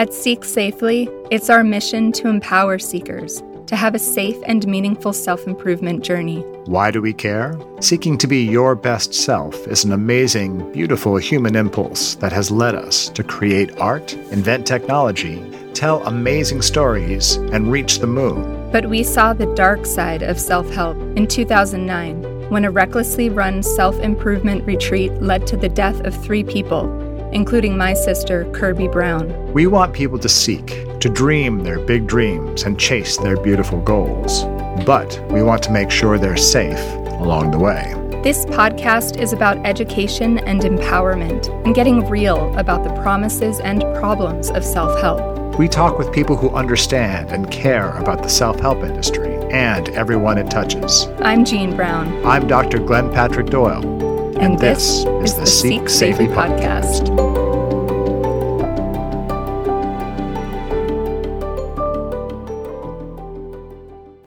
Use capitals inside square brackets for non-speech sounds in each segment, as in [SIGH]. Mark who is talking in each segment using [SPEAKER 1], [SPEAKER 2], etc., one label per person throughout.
[SPEAKER 1] At Seek Safely, it's our mission to empower seekers to have a safe and meaningful self improvement journey.
[SPEAKER 2] Why do we care? Seeking to be your best self is an amazing, beautiful human impulse that has led us to create art, invent technology, tell amazing stories, and reach the moon.
[SPEAKER 1] But we saw the dark side of self help in 2009 when a recklessly run self improvement retreat led to the death of three people, including my sister, Kirby Brown.
[SPEAKER 2] We want people to seek, to dream their big dreams and chase their beautiful goals. But we want to make sure they're safe along the way.
[SPEAKER 1] This podcast is about education and empowerment and getting real about the promises and problems of self help.
[SPEAKER 2] We talk with people who understand and care about the self help industry and everyone it touches.
[SPEAKER 1] I'm Jean Brown.
[SPEAKER 2] I'm Dr. Glenn Patrick Doyle.
[SPEAKER 1] And, this, is the Seek Safely podcast.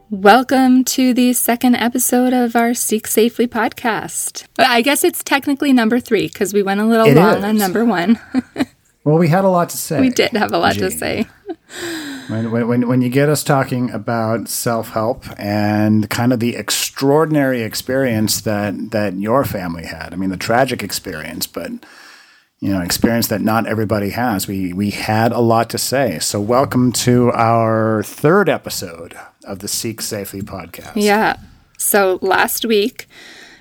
[SPEAKER 1] Welcome to the second episode of our Seek Safely podcast. Uh, I guess it's technically number three because we went a little
[SPEAKER 2] It
[SPEAKER 1] long
[SPEAKER 2] is.
[SPEAKER 1] on number one. [LAUGHS]
[SPEAKER 2] Well, we had a lot to say.
[SPEAKER 1] we did have a lot to say.
[SPEAKER 2] When, when, when, you get us talking about self help and kind of the extraordinary experience that, that your family had, I mean, the tragic experience, but you know, experience that not everybody has. We we had a lot to say. So welcome to our third episode of the Seek Safely podcast.
[SPEAKER 1] Yeah. So last week,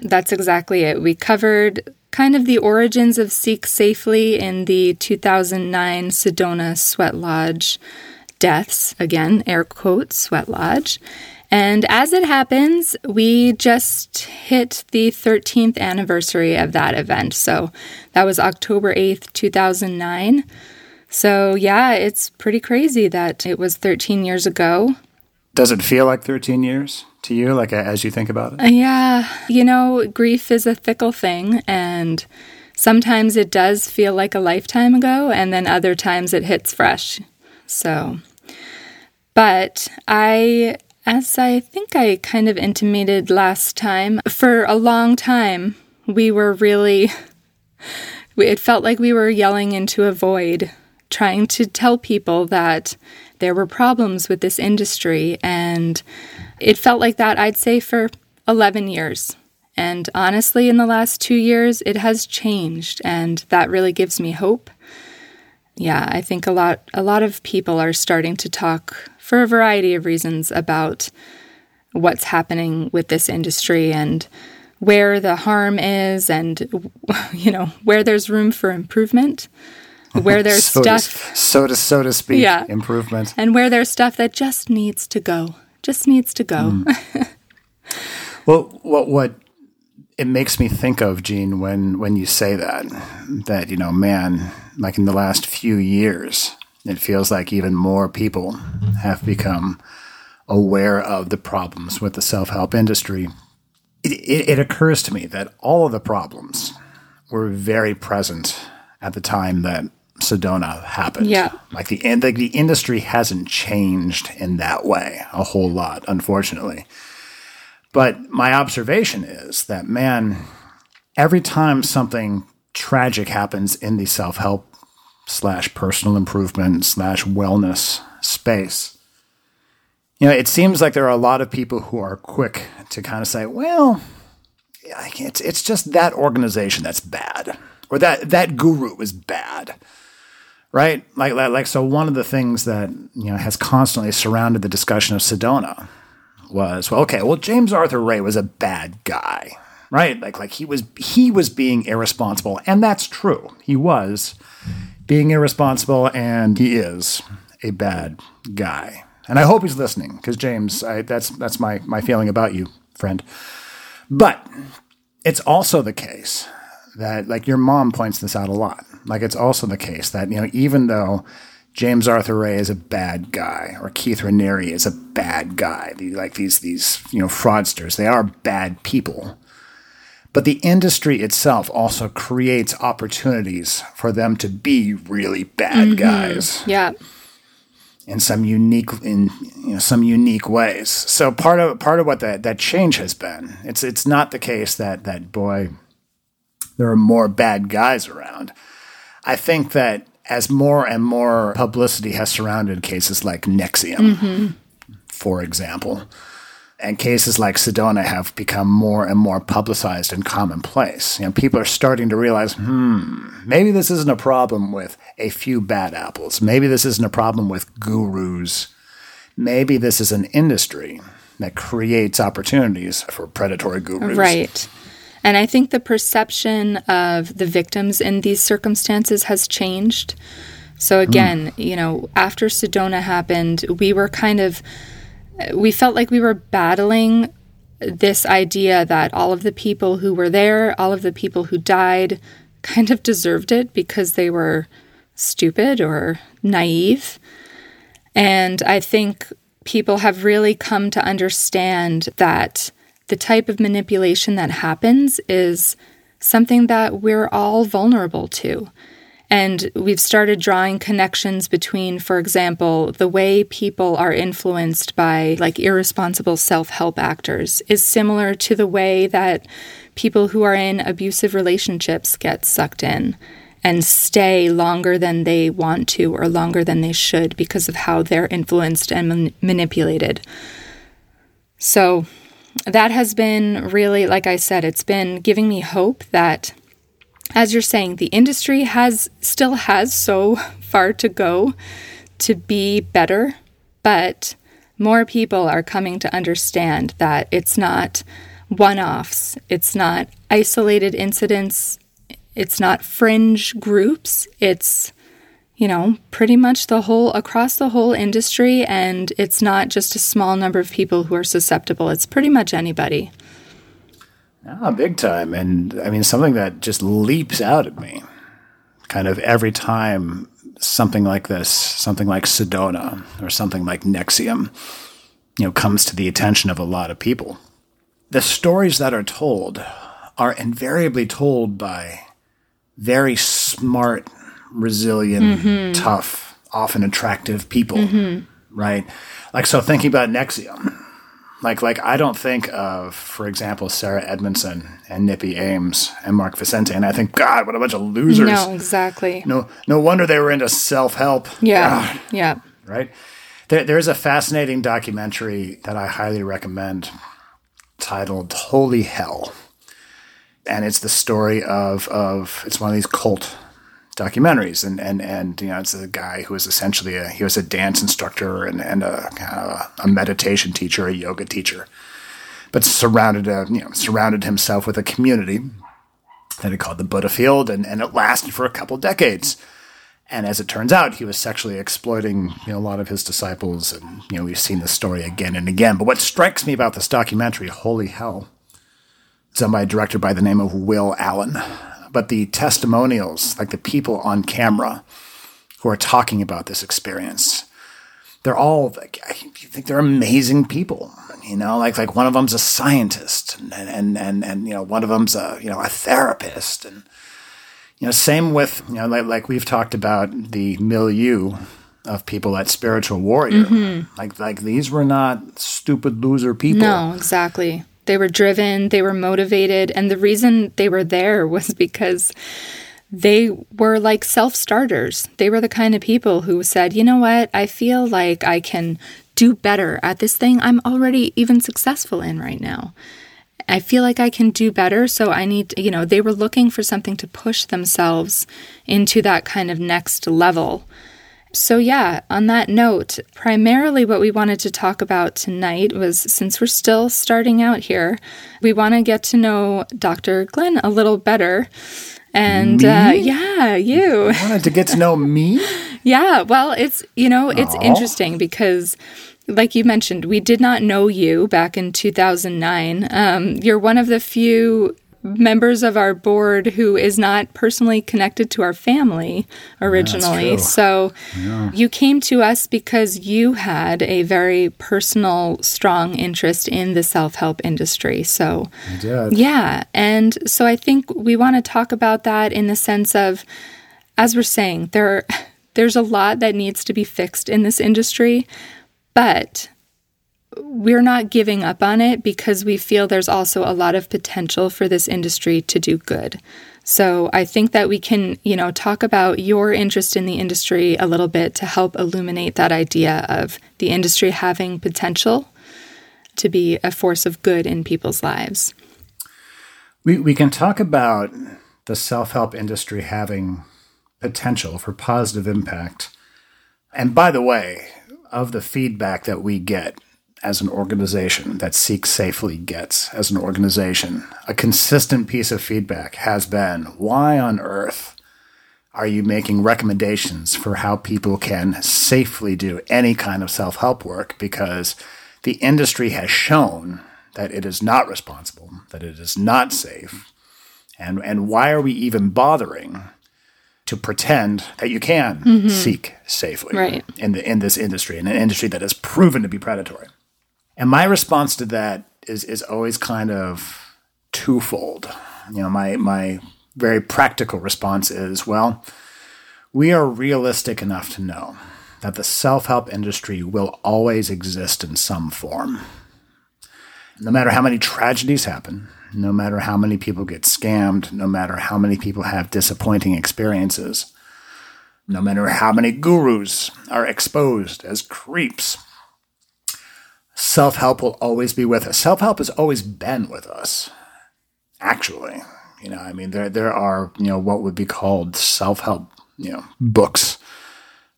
[SPEAKER 1] that's exactly it. We covered kind of the origins of Seek Safely in the 2009 Sedona Sweat Lodge deaths. Again, air quotes, Sweat Lodge. And as it happens, we just hit the 13th anniversary of that event. So that was October 8th, 2009. So yeah, it's pretty crazy that it was 13 years ago.
[SPEAKER 2] Does it feel like 13 years to you, like as you think about it?
[SPEAKER 1] Uh, yeah, you know, grief is a fickle thing, and sometimes it does feel like a lifetime ago, and then other times it hits fresh. So, but I, as I think I kind of intimated last time, for a long time, we were really, it felt like we were yelling into a void, trying to tell people that there were problems with this industry. And it felt like that, I'd say, for 11 years. And honestly, in the last two years, it has changed, and that really gives me hope. Yeah, I think a lot a lot of people are starting to talk for a variety of reasons about what's happening with this industry and where the harm is and [LAUGHS] you know, where there's room for improvement, where [LAUGHS] there's
[SPEAKER 2] so to,
[SPEAKER 1] stuff
[SPEAKER 2] so to so to speak,
[SPEAKER 1] Yeah.
[SPEAKER 2] improvement.
[SPEAKER 1] and where there's stuff that just needs to go. Just needs to go. Hmm. [LAUGHS]
[SPEAKER 2] Well, what what it makes me think of, Jean, when when you say that, that you know, man, like in the last few years, it feels like even more people have become aware of the problems with the self help industry. It, it, it occurs to me that all of the problems were very present at the time that Sedona happened.
[SPEAKER 1] Yeah.
[SPEAKER 2] like the the, the industry hasn't changed in that way a whole lot, unfortunately. But my observation is that, man, every time something tragic happens in the self help slash personal improvement slash wellness space, you know, it seems like there are a lot of people who are quick to kind of say, well, it's, it's just that organization that's bad, or that, that guru is bad. Right? Like, like, like, so one of the things that, you know, has constantly surrounded the discussion of Sedona was well okay well james arthur ray was a bad guy right? Like like he was he was being irresponsible and that's true. He was being irresponsible and he is a bad guy. And i hope he's listening because james I, that's that's my my feeling about you friend. But it's also the case that like your mom points this out a lot. Like it's also the case that you know even though James Arthur Ray is a bad guy, or Keith Raniere is a bad guy. Like these, these you know, fraudsters, they are bad people. But the industry itself also creates opportunities for them to be really bad mm-hmm. guys
[SPEAKER 1] yeah.
[SPEAKER 2] in some unique in you know, some unique ways. So part of part of what that that change has been, it's it's not the case that that boy there are more bad guys around. I think that as more and more publicity has surrounded cases like NXIVM, for example, and cases like Sedona have become more and more publicized and commonplace. You know, people are starting to realize, hmm, maybe this isn't a problem with a few bad apples. Maybe this isn't a problem with gurus. Maybe this is an industry that creates opportunities for predatory gurus.
[SPEAKER 1] Right. And I think the perception of the victims in these circumstances has changed. So hmm. again, you know, after Sedona happened, we were kind of we felt like we were battling this idea that all of the people who were there, all of the people who died, kind of deserved it because they were stupid or naive. And I think people have really come to understand that the type of manipulation that happens is something that we're all vulnerable to. And we've started drawing connections between, for example, the way people are influenced by like irresponsible self help actors is similar to the way that people who are in abusive relationships get sucked in and stay longer than they want to or longer than they should because of how they're influenced and man- manipulated. So that has been really, like I said, it's been giving me hope that as you're saying, the industry has still has so [LAUGHS] far to go to be better, but more people are coming to understand that it's not one offs, it's not isolated incidents, it's not fringe groups, it's you know, pretty much the whole across the whole industry and it's not just a small number of people who are susceptible. It's pretty much anybody.
[SPEAKER 2] Ah, big time. And I mean, something that just leaps out at me kind of every time something like this, something like Sedona or something like NXIVM, you know, comes to the attention of a lot of people. The stories that are told are invariably told by very smart, resilient, mm-hmm. tough, often attractive people, mm-hmm. right? Like, so thinking about NXIVM, like, like I don't think of, for example, Sarah Edmondson and Nippy Ames and Mark Vicente, and I think, God, what a bunch of losers!
[SPEAKER 1] No, exactly.
[SPEAKER 2] No, no wonder they were into self help.
[SPEAKER 1] Yeah. Yeah.
[SPEAKER 2] right. There, there's a fascinating documentary that I highly recommend, titled "Holy Hell," and it's the story of of it's one of these cult documentaries. And and and you know it's a guy who was essentially a he was a dance instructor and and a kind of a, meditation teacher a yoga teacher but surrounded a, you know surrounded himself with a community that he called the Buddha Field and and it lasted for a couple decades. And as it turns out he was sexually exploiting you know a lot of his disciples. And you know we've seen this story again and again. But what strikes me about this documentary holy hell it's done by a director by the name of Will Allen but the testimonials, like the people on camera who are talking about this experience, they're all like I think they're amazing people. You know, like like one of them's a scientist, and and and and you know one of them's a you know a therapist, and you know same with you know like like we've talked about the milieu of people at Spiritual Warrior. Mm-hmm. Like like these were not stupid loser people.
[SPEAKER 1] No, exactly. They were driven, they were motivated, and the reason they were there [LAUGHS] was because they were like self starters. They were the kind of people who said, you know what, I feel like I can do better at this thing I'm already even successful in right now. I feel like I can do better, so I need, you know, they were looking for something to push themselves into that kind of next level. So, yeah, on that note, primarily what we wanted to talk about tonight was since we're still starting out here, we want to get to know Dr. Glenn a little better. And uh, yeah, you.
[SPEAKER 2] Wanted to get to know me. [LAUGHS]
[SPEAKER 1] Yeah, well, it's, you know, it's
[SPEAKER 2] Aw.
[SPEAKER 1] interesting because like you mentioned, we did not know you back in 2009. Um, you're one of the few members of our board who is not personally connected to our family originally.
[SPEAKER 2] true.
[SPEAKER 1] so you came to us because you had a very personal, strong interest in the self help industry. So, yeah. And so I think we want to talk about that in the sense of, as we're saying, there, there's a lot that needs to be fixed in this industry, but we're not giving up on it because we feel there's also a lot of potential for this industry to do good. So I think that we can, you know, talk about your interest in the industry a little bit to help illuminate that idea of the industry having potential to be a force of good in people's lives.
[SPEAKER 2] We we can talk about the self-help industry having potential for positive impact. And by the way, of the feedback that we get as an organization that Seek Safely gets as an organization, a consistent piece of feedback has been why on earth are you making recommendations for how people can safely do any kind of self help work? Because the industry has shown that it is not responsible, that it is not safe. And, and why are we even bothering to pretend that you can mm-hmm. seek safely
[SPEAKER 1] right.
[SPEAKER 2] in, the, in this industry, in an industry that has proven to be predatory? And my response to that is is always kind of twofold. You know, my my very practical response is, well, we are realistic enough to know that the self-help industry will always exist in some form. No matter how many tragedies happen, no matter how many people get scammed, no matter how many people have disappointing experiences, no matter how many gurus are exposed as creeps, self help will always be with us. Self help has always been with us, actually. You know, I mean, there there are you know what would be called self help you know books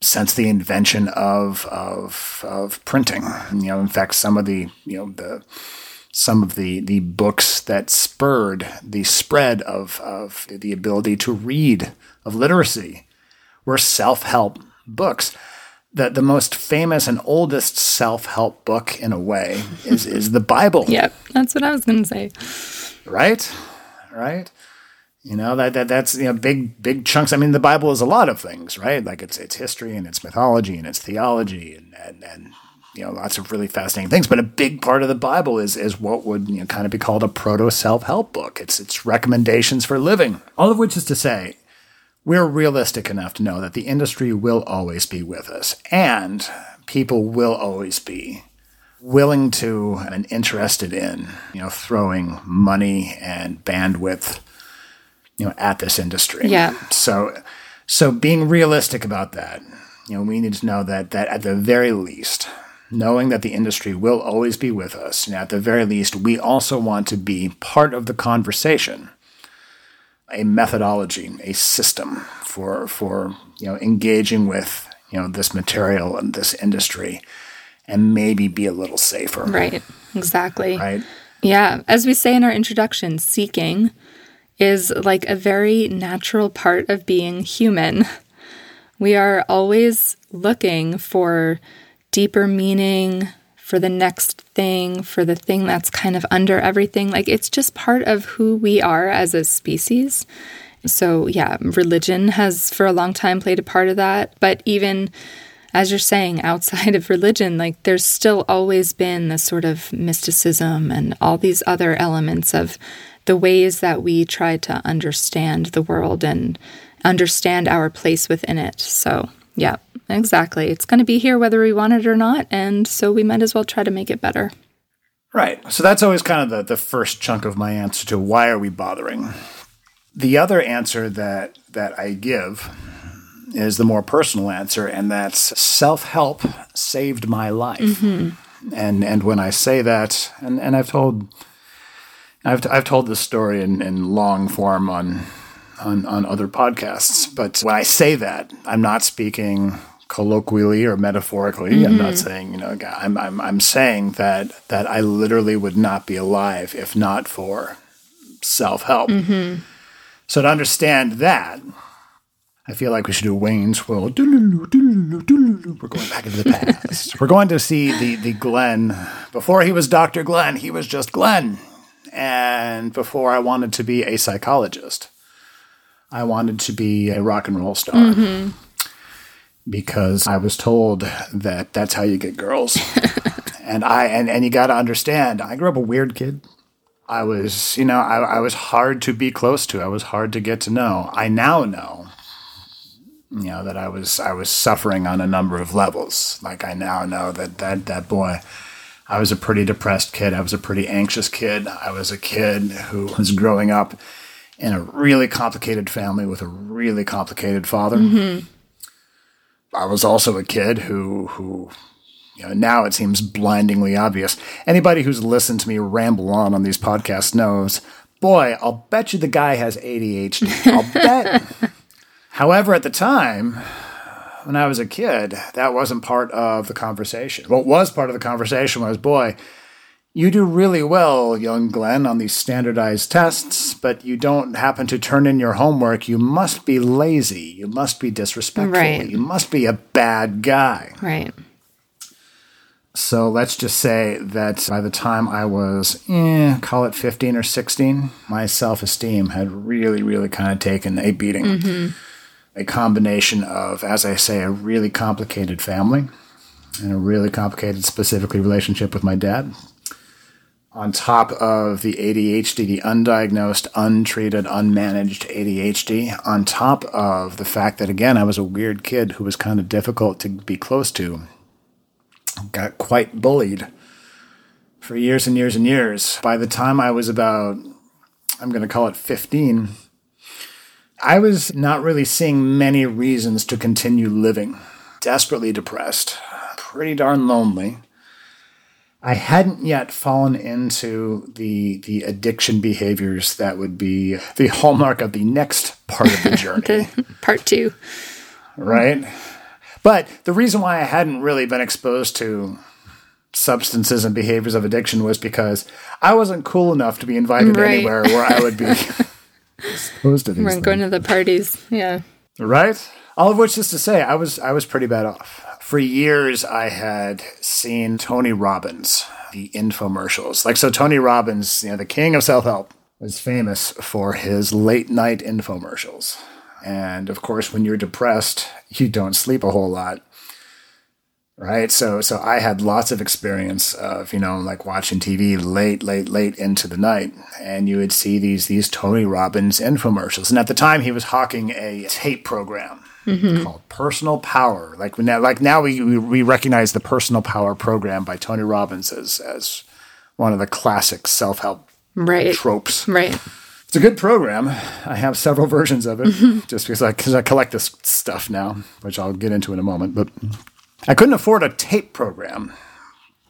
[SPEAKER 2] since the invention of of of printing. You know, in fact, some of the you know the some of the the books that spurred the spread of of the ability to read of literacy were self help books the, the most famous and oldest self help book in a way is, is the Bible.
[SPEAKER 1] Yep, that's what I was going to say.
[SPEAKER 2] Right, right. You know that, that that's you know big big chunks. I mean, the Bible is a lot of things, right? Like it's it's history and it's mythology and it's theology and and, and you know lots of really fascinating things. But a big part of the Bible is is what would you know kind of be called a proto self help book. It's it's recommendations for living. All of which is to say, we're realistic enough to know that the industry will always be with us and people will always be willing to and interested in, you know, throwing money and bandwidth, you know, at this industry.
[SPEAKER 1] Yeah.
[SPEAKER 2] So, so being realistic about that, you know, we need to know that that at the very least, knowing that the industry will always be with us, and at the very least, we also want to be part of the conversation a methodology, a system for for you know engaging with you know this material and this industry, and maybe be a little safer.
[SPEAKER 1] Right. Exactly.
[SPEAKER 2] Right.
[SPEAKER 1] Yeah. As we say in our introduction, seeking is like a very natural part of being human. We are always looking for deeper meaning, for the next thing, for the thing that's kind of under everything. Like it's just part of who we are as a species. So, yeah, religion has for a long time played a part of that. But even as you're saying, outside [LAUGHS] of religion, like there's still always been this sort of mysticism and all these other elements of the ways that we try to understand the world and understand our place within it. So, yeah, exactly. It's going to be here whether we want it or not. And so we might as well try to make it better.
[SPEAKER 2] Right. So that's always kind of the, the first chunk of my answer to why are we bothering. The other answer that, that I give is the more personal answer, and that's self help saved my life. Mm-hmm. And and when I say that, and, and I've told I've, I've told this story in, in long form on on, on other podcasts. But when I say that, I'm not speaking colloquially or metaphorically. Mm-hmm. I'm not mm-hmm. saying, you know, I'm, I'm, I'm saying that, that I literally would not be alive if not for self help. Mm-hmm. So to understand that, I feel like we should do Wayne's World. We're going back into the past. We're going to see the, the Glenn. Before he was Dr. Glenn, he was just Glenn. And before I wanted to be a psychologist. I wanted to be a rock and roll star mm-hmm. Because I was told that that's how you get girls. [LAUGHS] and I and, and you got to understand, I grew up a weird kid. I was, you know, I, I was hard to be close to. I was hard to get to know. I now know, you know, that I was I was suffering on a number of levels. Like I now know that that that boy. I was a pretty depressed kid. I was a pretty anxious kid. I was a kid who was growing up in a really complicated family with a really complicated father. Mm-hmm. I was also a kid who who you know, now it seems blindingly obvious. Anybody who's listened to me ramble on on these podcasts knows, boy, I'll bet you the guy has ADHD. I'll [LAUGHS] bet. However, at the time, when I was a kid, that wasn't part of the conversation. What was part of the conversation was, boy, you do really well, young Glenn, on these standardized tests, but you don't happen to turn in your homework. You must be lazy. You must be disrespectful.
[SPEAKER 1] Right.
[SPEAKER 2] You must be a bad guy.
[SPEAKER 1] Right.
[SPEAKER 2] So let's just say that by the time I was, eh, call it 15 or 16, my self esteem had really, really kind of taken a beating. A combination of, as I say, a really complicated family and a really complicated, specifically, relationship with my dad. On top of the ADHD, the undiagnosed, untreated, unmanaged ADHD, on top of the fact that, again, I was a weird kid who was kind of difficult to be close to got quite bullied for years and years and years. By the time I was about, I'm going to call it 15, I was not really seeing many reasons to continue living. Desperately depressed, pretty darn lonely. I hadn't yet fallen into the the addiction behaviors that would be the hallmark of the next part of the [LAUGHS] journey
[SPEAKER 1] The part two.
[SPEAKER 2] right? But the reason why I hadn't really been exposed to substances and behaviors of addiction was because I wasn't cool enough to be invited
[SPEAKER 1] Right.
[SPEAKER 2] anywhere where I would be [LAUGHS] exposed to these
[SPEAKER 1] We're
[SPEAKER 2] things.
[SPEAKER 1] going to the parties. Yeah.
[SPEAKER 2] right? All of which is to say, I was I was pretty bad off. For years, I had seen Tony Robbins, the infomercials. Like so, Tony Robbins, you know, the king of self help, was famous for his late night infomercials. And of course, when you're depressed, you don't sleep a whole lot. Right. So so I had lots of experience of, you know, like watching TV late, late, late into the night. And you would see these these Tony Robbins infomercials. And at the time he was hawking a tape program Mm-hmm. called Personal Power. Like now like now we, we we recognize the Personal Power program by Tony Robbins as as one of the classic self-help
[SPEAKER 1] Right.
[SPEAKER 2] tropes.
[SPEAKER 1] Right.
[SPEAKER 2] It's a good program. I have several [LAUGHS] versions of it mm-hmm. just because I, cause I collect this stuff now, which I'll get into in a moment. But I couldn't afford a tape program.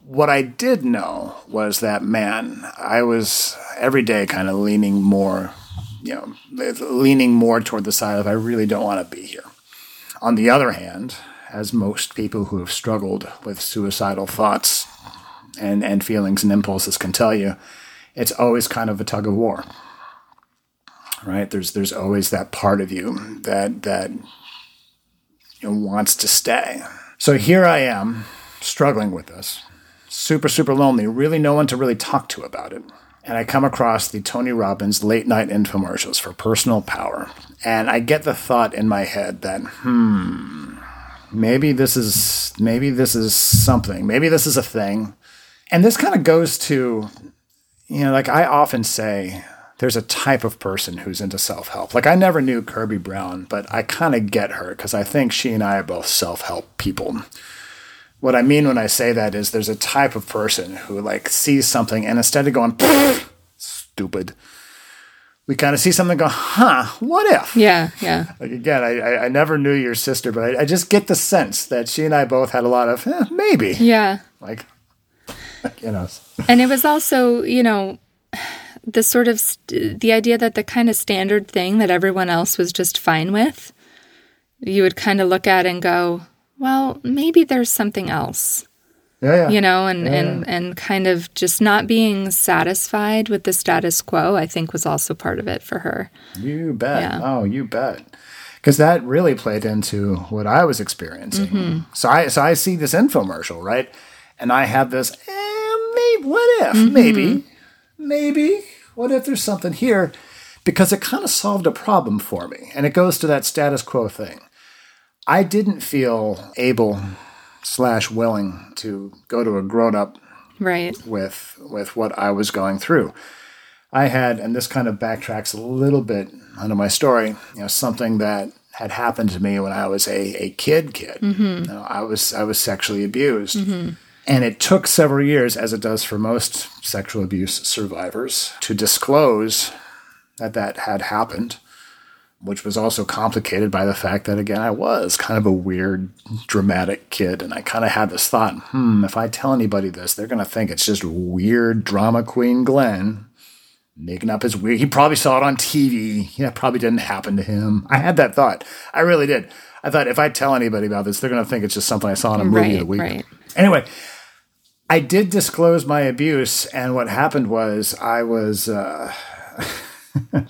[SPEAKER 2] What I did know was that, man, I was every day kind of leaning more, you know, leaning more toward the side of I really don't want to be here. On the other hand, as most people who have struggled with suicidal thoughts and, and feelings and impulses can tell you, it's always kind of a tug of war right? There's there's always that part of you that that wants to stay. So here I am, struggling with this, super super lonely, really no one to really talk to about it. And I come across the Tony Robbins late night infomercials for personal power, and I get the thought in my head that hmm, maybe this is maybe this is something, maybe this is a thing, and this kind of goes to you know, like I often say, there's a type of person who's into self help. Like I never knew Kirby Brown, but I kind of get her because I think she and I are both self help people. What I mean when I say that is there's a type of person who like sees something and instead of going stupid, we kind of see something go, huh, what if?
[SPEAKER 1] Yeah. Yeah.
[SPEAKER 2] Like again, I, I, I never knew your sister, but I, I just get the sense that she and I both had a lot of eh, maybe.
[SPEAKER 1] Yeah.
[SPEAKER 2] Like, [LAUGHS] you know.
[SPEAKER 1] And it was also, you know, the sort of st- the idea that the kind of standard thing that everyone else was just fine with, you would kind of look at and go, well, maybe there's something else,
[SPEAKER 2] Yeah, yeah.
[SPEAKER 1] you know, and and and kind of just not being satisfied with the status quo. I think was also part of it for her.
[SPEAKER 2] You bet.
[SPEAKER 1] Yeah.
[SPEAKER 2] Oh, you bet. Because that really played into what I was experiencing.
[SPEAKER 1] Mm-hmm.
[SPEAKER 2] So I so I see this infomercial, right? And I have this, eh, maybe, what if?
[SPEAKER 1] Mm-hmm.
[SPEAKER 2] Maybe, maybe. What if there's something here? Because it kind of solved a problem for me. And it goes to that status quo thing. I didn't feel able slash willing to go to a grown up
[SPEAKER 1] Right.
[SPEAKER 2] with with what I was going through. I had, and this kind of backtracks a little bit onto my story. You know, something that had happened to me when I was a, a kid. Kid, mm-hmm. you know, I was I was sexually abused, mm-hmm. and it took several years, as it does for most sexual abuse survivors, to disclose that that had happened, which was also complicated by the fact that, again, I was kind of a weird, dramatic kid. And I kind of had this thought hmm, if I tell anybody this, they're going to think it's just weird drama queen Glenn making up his weird. He probably saw it on TV. Yeah, probably didn't happen to him. I had that thought. I really did. I thought if I tell anybody about this, they're going to think it's just something I saw in a movie
[SPEAKER 1] Right,
[SPEAKER 2] the week.
[SPEAKER 1] right.
[SPEAKER 2] Anyway, I did disclose my abuse, and what happened was I was. Uh, [LAUGHS]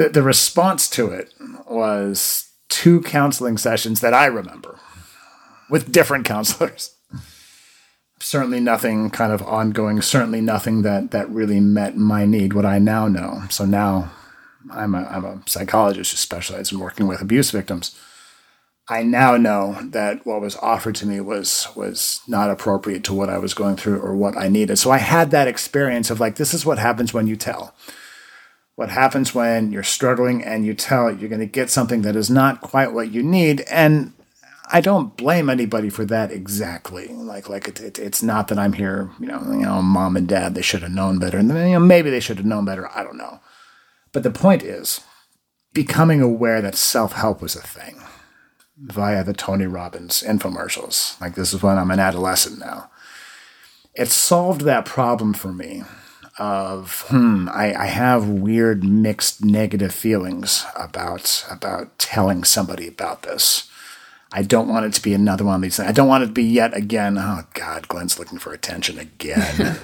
[SPEAKER 2] the, the response to it was two counseling sessions that I remember with different counselors. Certainly nothing kind of ongoing, certainly nothing that, that really met my need, what I now know. So now I'm a, I'm a psychologist who specializes in working with abuse victims. I now know that what was offered to me was was not appropriate to what I was going through or what I needed. So I had that experience of like, this is what happens when you tell. What happens when you're struggling and you tell you're going to get something that is not quite what you need. And I don't blame anybody for that exactly. Like, like it, it, it's not that I'm here, you know, you know, mom and dad, they should have known better. And you know, maybe they should have known better. I don't know. But the point is becoming aware that self help was a thing via the Tony Robbins infomercials. Like this is when I'm an adolescent now. It solved that problem for me of hmm, I, I have weird mixed negative feelings about about telling somebody about this. I don't want it to be another one of these things. I don't want it to be yet again. Oh God, Glenn's looking for attention again.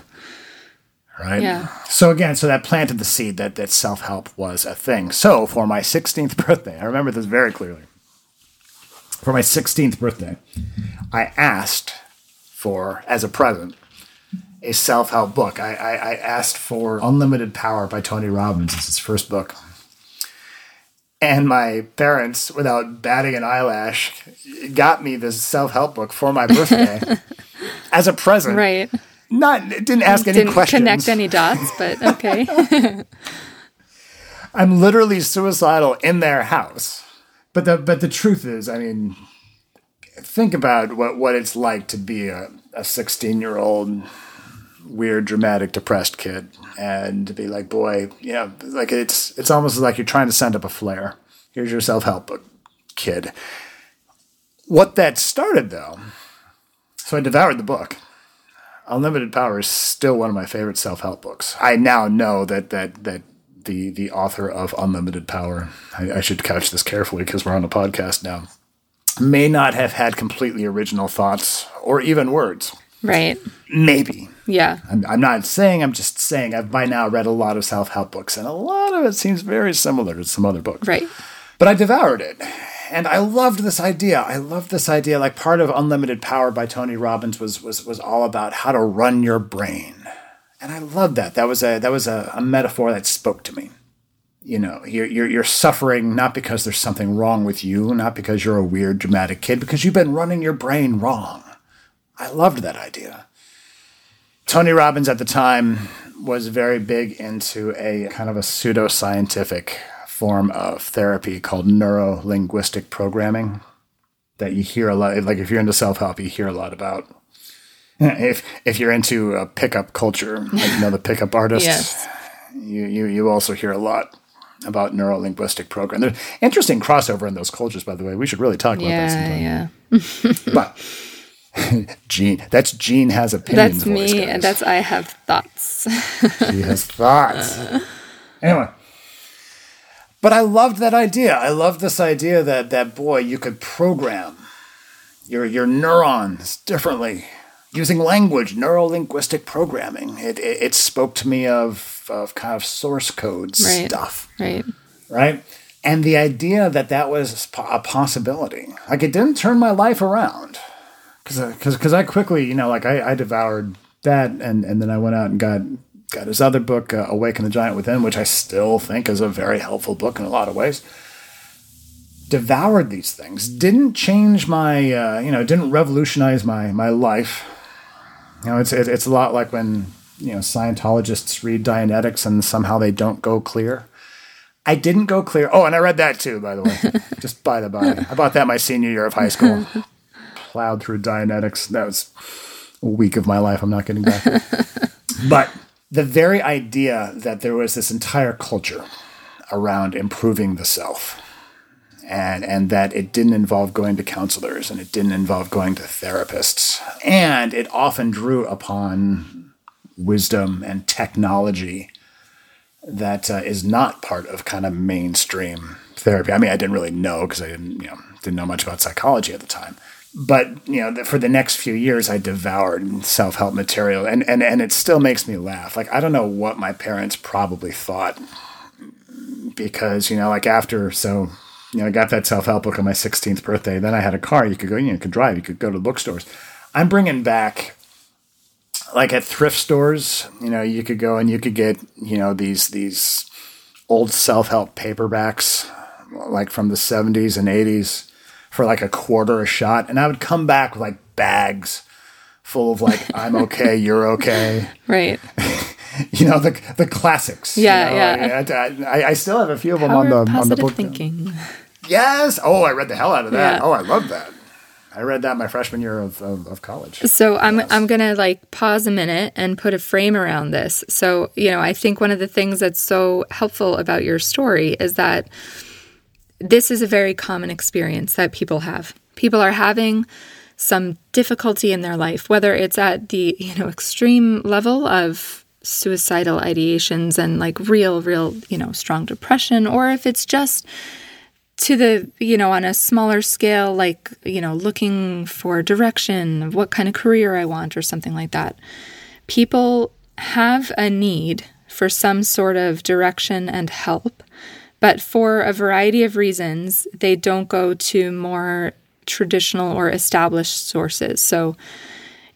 [SPEAKER 2] [LAUGHS] right?
[SPEAKER 1] Yeah.
[SPEAKER 2] So again, so that planted the seed that that self help was a thing. So for my 16th [LAUGHS] birthday, I remember this very clearly for my 16th birthday, I asked for, as a present, a self help book. I, I, I, asked for Unlimited Power by Tony Robbins. It's his first book. And my parents, without batting an eyelash, got me this self help book for my birthday [LAUGHS] as a present.
[SPEAKER 1] Right.
[SPEAKER 2] Not didn't ask any
[SPEAKER 1] Didn't
[SPEAKER 2] questions.
[SPEAKER 1] connect any dots, but [LAUGHS] okay. [LAUGHS]
[SPEAKER 2] I'm literally suicidal in their house. But the but the truth is, I mean, think about what, what it's like to be a, a 16 year old weird, dramatic, depressed kid, and be like, boy, know, like it's it's almost like you're trying to send up a flare. Here's your self help book, uh, kid. What that started though, so I devoured the book. Unlimited Power is still one of my favorite self help books. I now know that that that the the author of Unlimited Power, I, I should couch this carefully because we're on a podcast now, may not have had completely original thoughts or even words.
[SPEAKER 1] Right.
[SPEAKER 2] Maybe.
[SPEAKER 1] Yeah.
[SPEAKER 2] I'm, I'm not saying, I'm just saying I've by now read a lot of self help books, and a lot of it seems very similar to some other books.
[SPEAKER 1] Right.
[SPEAKER 2] But I devoured it. And I loved this idea. I loved this idea. Like part of Unlimited Power by Tony Robbins was was was all about how to run your brain. And I loved that. That was a that was a, a metaphor that spoke to me. You know, you're, you're you're suffering not because there's something wrong with you, not because you're a weird dramatic kid, because you've been running your brain wrong. I loved that idea. Tony Robbins at the time was very big into a kind of a pseudo scientific form of therapy called neuro linguistic programming that you hear a lot like if you're into self-help you hear a lot about if if you're into uh, pickup culture like you know the pickup [LAUGHS] artists
[SPEAKER 1] Yes.
[SPEAKER 2] you, you you also hear a lot about neuro linguistic programming. there's interesting crossover in those cultures by the way we should really talk about that
[SPEAKER 1] Yeah.
[SPEAKER 2] sometime
[SPEAKER 1] Yeah.
[SPEAKER 2] but [LAUGHS] Jean that's Jean has opinions
[SPEAKER 1] That's me, and that's I have thoughts. [LAUGHS]
[SPEAKER 2] He has thoughts. Anyway. But I loved that idea. I loved this idea that that boy, you could program your your neurons differently using language, neuro linguistic programming. It, it it spoke to me of of kind of source code
[SPEAKER 1] Right.
[SPEAKER 2] stuff,
[SPEAKER 1] right.
[SPEAKER 2] right? And the idea that that was a possibility, like it didn't turn my life around, because because I quickly, you know, like I, I devoured that, and and then I went out and got got his other book, uh, Awaken the Giant Within, which I still think is a very helpful book in a lot of ways. Devoured these things, didn't change my, uh, you know, didn't revolutionize my my life. You know, it's it, it's a lot like when you know Scientologists read Dianetics and somehow they don't go clear. I didn't go clear. Oh, and I read that too, by the way. [LAUGHS] Just by the by. I bought that my senior year of high school. [LAUGHS] Plowed through Dianetics. That was a week of my life I'm not getting back. [LAUGHS] but the very idea that there was this entire culture around improving the self and and that it didn't involve going to counselors and it didn't involve going to therapists and it often drew upon wisdom and technology that uh, is not part of kind of mainstream therapy. I mean, I didn't really know because I didn't you know didn't know much about psychology at the time. But you know, for the next few years, I devoured self help material, and, and and it still makes me laugh. Like I don't know what my parents probably thought because you know, like after so you know, I got that self help book on my 16th birthday. Then I had a car. You could go, you, know, you could drive. You could go to bookstores. I'm bringing back, like at thrift stores. You know, you could go and you could get, you know, these these old self help paperbacks, like from the 70s and 80s, for like a quarter a shot, and I would come back with like bags full of like I'm [LAUGHS] okay, you're okay,
[SPEAKER 1] right. [LAUGHS]
[SPEAKER 2] you know the the classics.
[SPEAKER 1] Yeah,
[SPEAKER 2] you know?
[SPEAKER 1] yeah.
[SPEAKER 2] I, I, I, still have a few of them
[SPEAKER 1] Power
[SPEAKER 2] on the on the book.
[SPEAKER 1] thinking.
[SPEAKER 2] Yes. Oh, I read the hell out of that.
[SPEAKER 1] Yeah.
[SPEAKER 2] Oh, I love that. I read that my freshman year of, of, of college.
[SPEAKER 1] So I'm I'm gonna like pause a minute and put a frame around this. So you know, I think one of the things that's so helpful about your story is that this is a very common experience that people have. People are having some difficulty in their life, whether it's at the you know extreme level of suicidal ideations and like real, real you know strong depression, or if it's just to the you know on a smaller scale like you know looking for direction what kind of career i want or something like that people have a need for some sort of direction and help but for a variety of reasons they don't go to more traditional or established sources so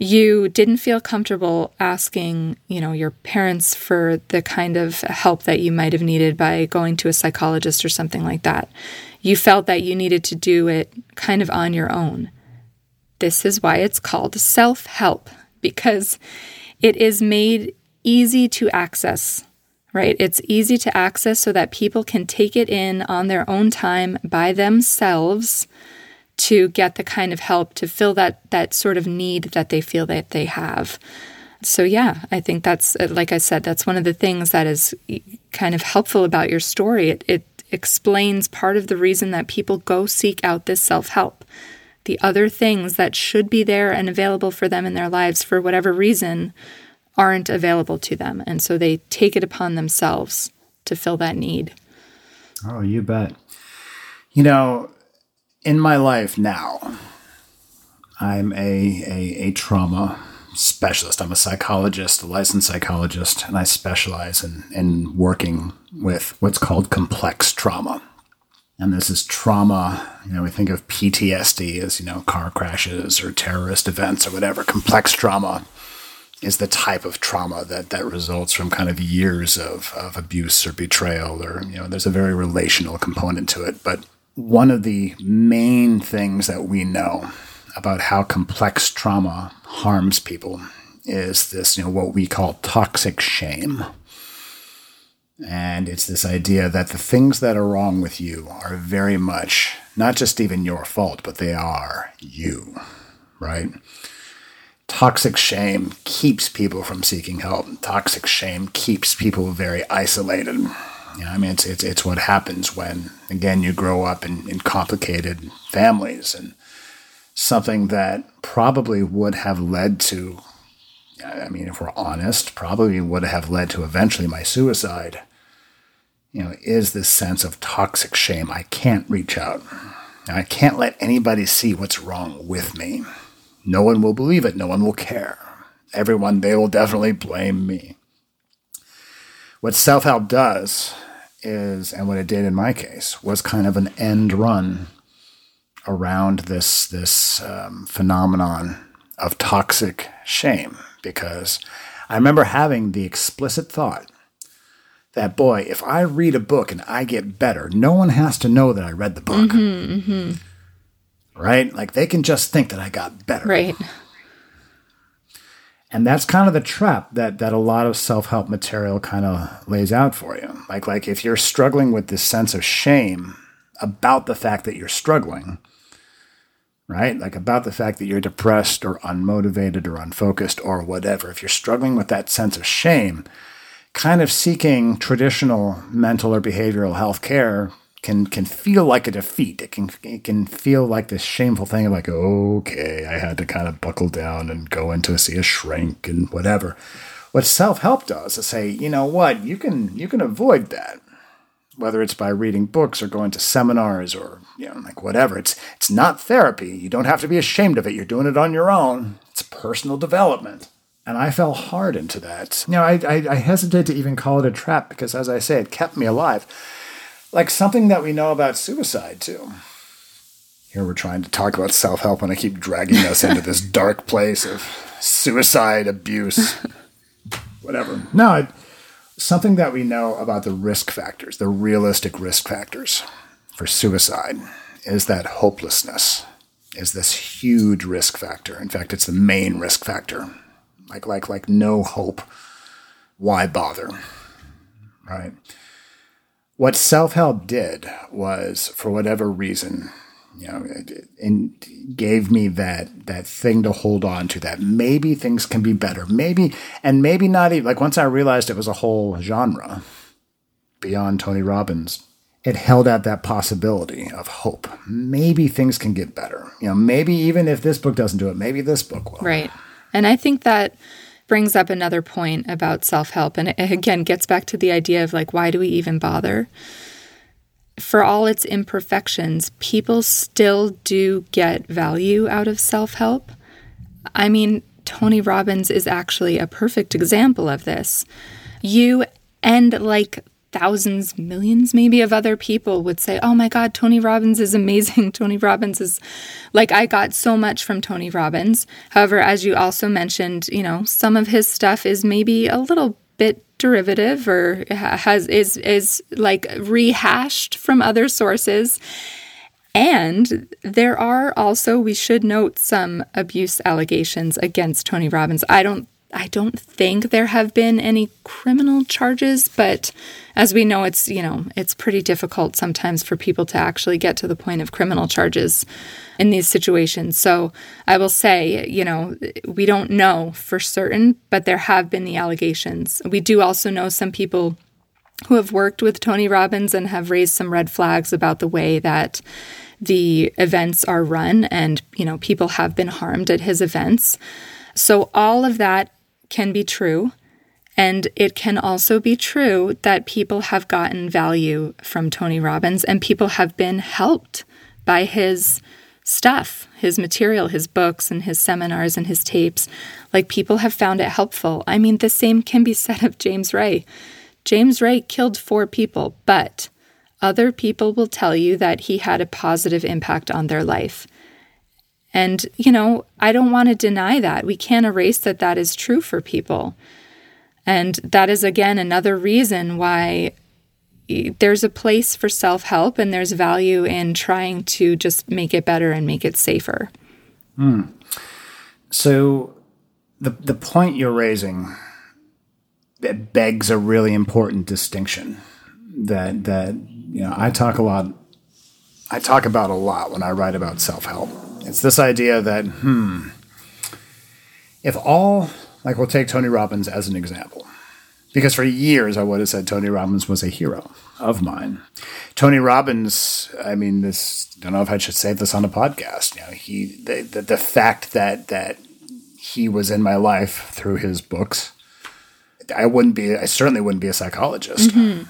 [SPEAKER 1] you didn't feel comfortable asking, you know, your parents for the kind of help that you might have needed by going to a psychologist or something like that. You felt that you needed to do it kind of on your own. This is why it's called self help, because it is made easy to access, right? It's easy to access so that people can take it in on their own time by themselves to get the kind of help to fill that that sort of need that they feel that they have. So yeah, I think that's uh, like I said, that's one of the things that is kind of helpful about your story. It, it explains part of the reason that people go seek out this self-help. The other things that should be there and available for them in their lives for whatever reason aren't available to them, and so they take it upon themselves to fill that need.
[SPEAKER 2] Oh, you bet. You know, in my life now, I'm a, a, a, trauma specialist. I'm a psychologist, a licensed psychologist, and I specialize in, in working with what's called complex trauma. And this is trauma, you know, we think of PTSD as, you know, car crashes or terrorist events or whatever. Complex trauma is the type of trauma that, that results from kind of years of, of abuse or betrayal, or, you know, there's a very relational component to it. But one of the main things that we know about how complex trauma harms people is this, you know, what we call toxic shame. And it's this idea that the things that are wrong with you are very much not just even your fault, but they are you, right? Toxic shame keeps people from seeking help. Toxic shame keeps people very isolated. You know, I mean, it's, it's, it's what happens when, again, you grow up in, in complicated families and something that probably would have led to, I mean, if we're honest, probably would have led to eventually my suicide, you know, is this sense of toxic shame. I can't reach out. I can't let anybody see what's wrong with me. No one will believe it. No one will care. Everyone, they will definitely blame me. What self help does is, and what it did in my case, was kind of an end run around this this um, phenomenon of toxic shame because I remember having the explicit thought that boy, if I read a book and I get better, no one has to know that I read the book.
[SPEAKER 1] Mm-hmm, mm-hmm.
[SPEAKER 2] Right? Like they can just think that I got better.
[SPEAKER 1] Right.
[SPEAKER 2] And that's kind of the trap that that a lot of self-help material kind of lays out for you. Like like if you're struggling with this sense of shame about the fact that you're struggling, right? Like about the fact that you're depressed or unmotivated or unfocused or whatever. If you're struggling with that sense of shame, kind of seeking traditional mental or behavioral health care can can feel like a defeat. It can it can feel like this shameful thing of like, okay, I had to kind of buckle down and go in to see a shrink and whatever. What self help does is say, you know what, you can you can avoid that. Whether it's by reading books or going to seminars or you know like whatever. It's it's not therapy. You don't have to be ashamed of it. You're doing it on your own. It's personal development. And i fell hard into that. You know i i, I hesitate to even call it a trap because as i say it kept me alive like something that we know about suicide too here we're trying to talk about self-help and i keep dragging us into this [LAUGHS] dark place of suicide abuse [LAUGHS] whatever no I, something that we know about the risk factors, the realistic risk factors for suicide, is that hopelessness is this huge risk factor. In fact, it's the main risk factor. Like like like no hope. Why bother? Right? What self-help did was for whatever reason you know, and gave me that that thing to hold on to. That maybe things can be better. Maybe and maybe not even like once I realized it was a whole genre beyond Tony Robbins. It held out that possibility of hope. Maybe things can get better. You know, maybe even if this book doesn't do it, maybe this book will.
[SPEAKER 1] Right. And I think that brings up another point about self help. And it again gets back to the idea of like, why do we even bother? for all its imperfections, people still do get value out of self help. I mean, Tony Robbins is actually a perfect example of this. You and like thousands, millions maybe of other people would say, Oh my God, Tony Robbins is amazing. [LAUGHS] Tony Robbins is like, I got so much from Tony Robbins. However, as you also mentioned, you know, some of his stuff is maybe a little bit derivative or has is is like rehashed from other sources. And there are also, we should note, some abuse allegations against Tony Robbins. I don't I don't think there have been any criminal charges, but as we know, it's you know it's pretty difficult sometimes for people to actually get to the point of criminal charges in these situations. So I will say, you know, we don't know for certain, but there have been the allegations. We do also know some people who have worked with Tony Robbins and have raised some red flags about the way that the events are run, and you know, people have been harmed at his events. So all of that can be true. And it can also be true that people have gotten value from Tony Robbins and people have been helped by his stuff, his material, his books and his seminars and his tapes. Like people have found it helpful. I mean, the same can be said of James Ray. James Ray killed four people, but other people will tell you that he had a positive impact on their life. And, you know, I don't want to deny that. We can't erase that that is true for people. And that is, again, another reason why there's a place for self help and there's value in trying to just make it better and make it safer.
[SPEAKER 2] Mm. So, the, the point you're raising begs a really important distinction that that you know I talk a lot I talk about a lot when I write about self help it's this idea that, hmm, if all, like we'll take Tony Robbins as an example, because for years I would have said Tony Robbins was a hero of mine. Tony Robbins, I mean, this, I don't know if I should say this on a podcast. You know, he, the, the, the fact that, that he was in my life through his books, I wouldn't be, I certainly wouldn't be a psychologist. Mm-hmm.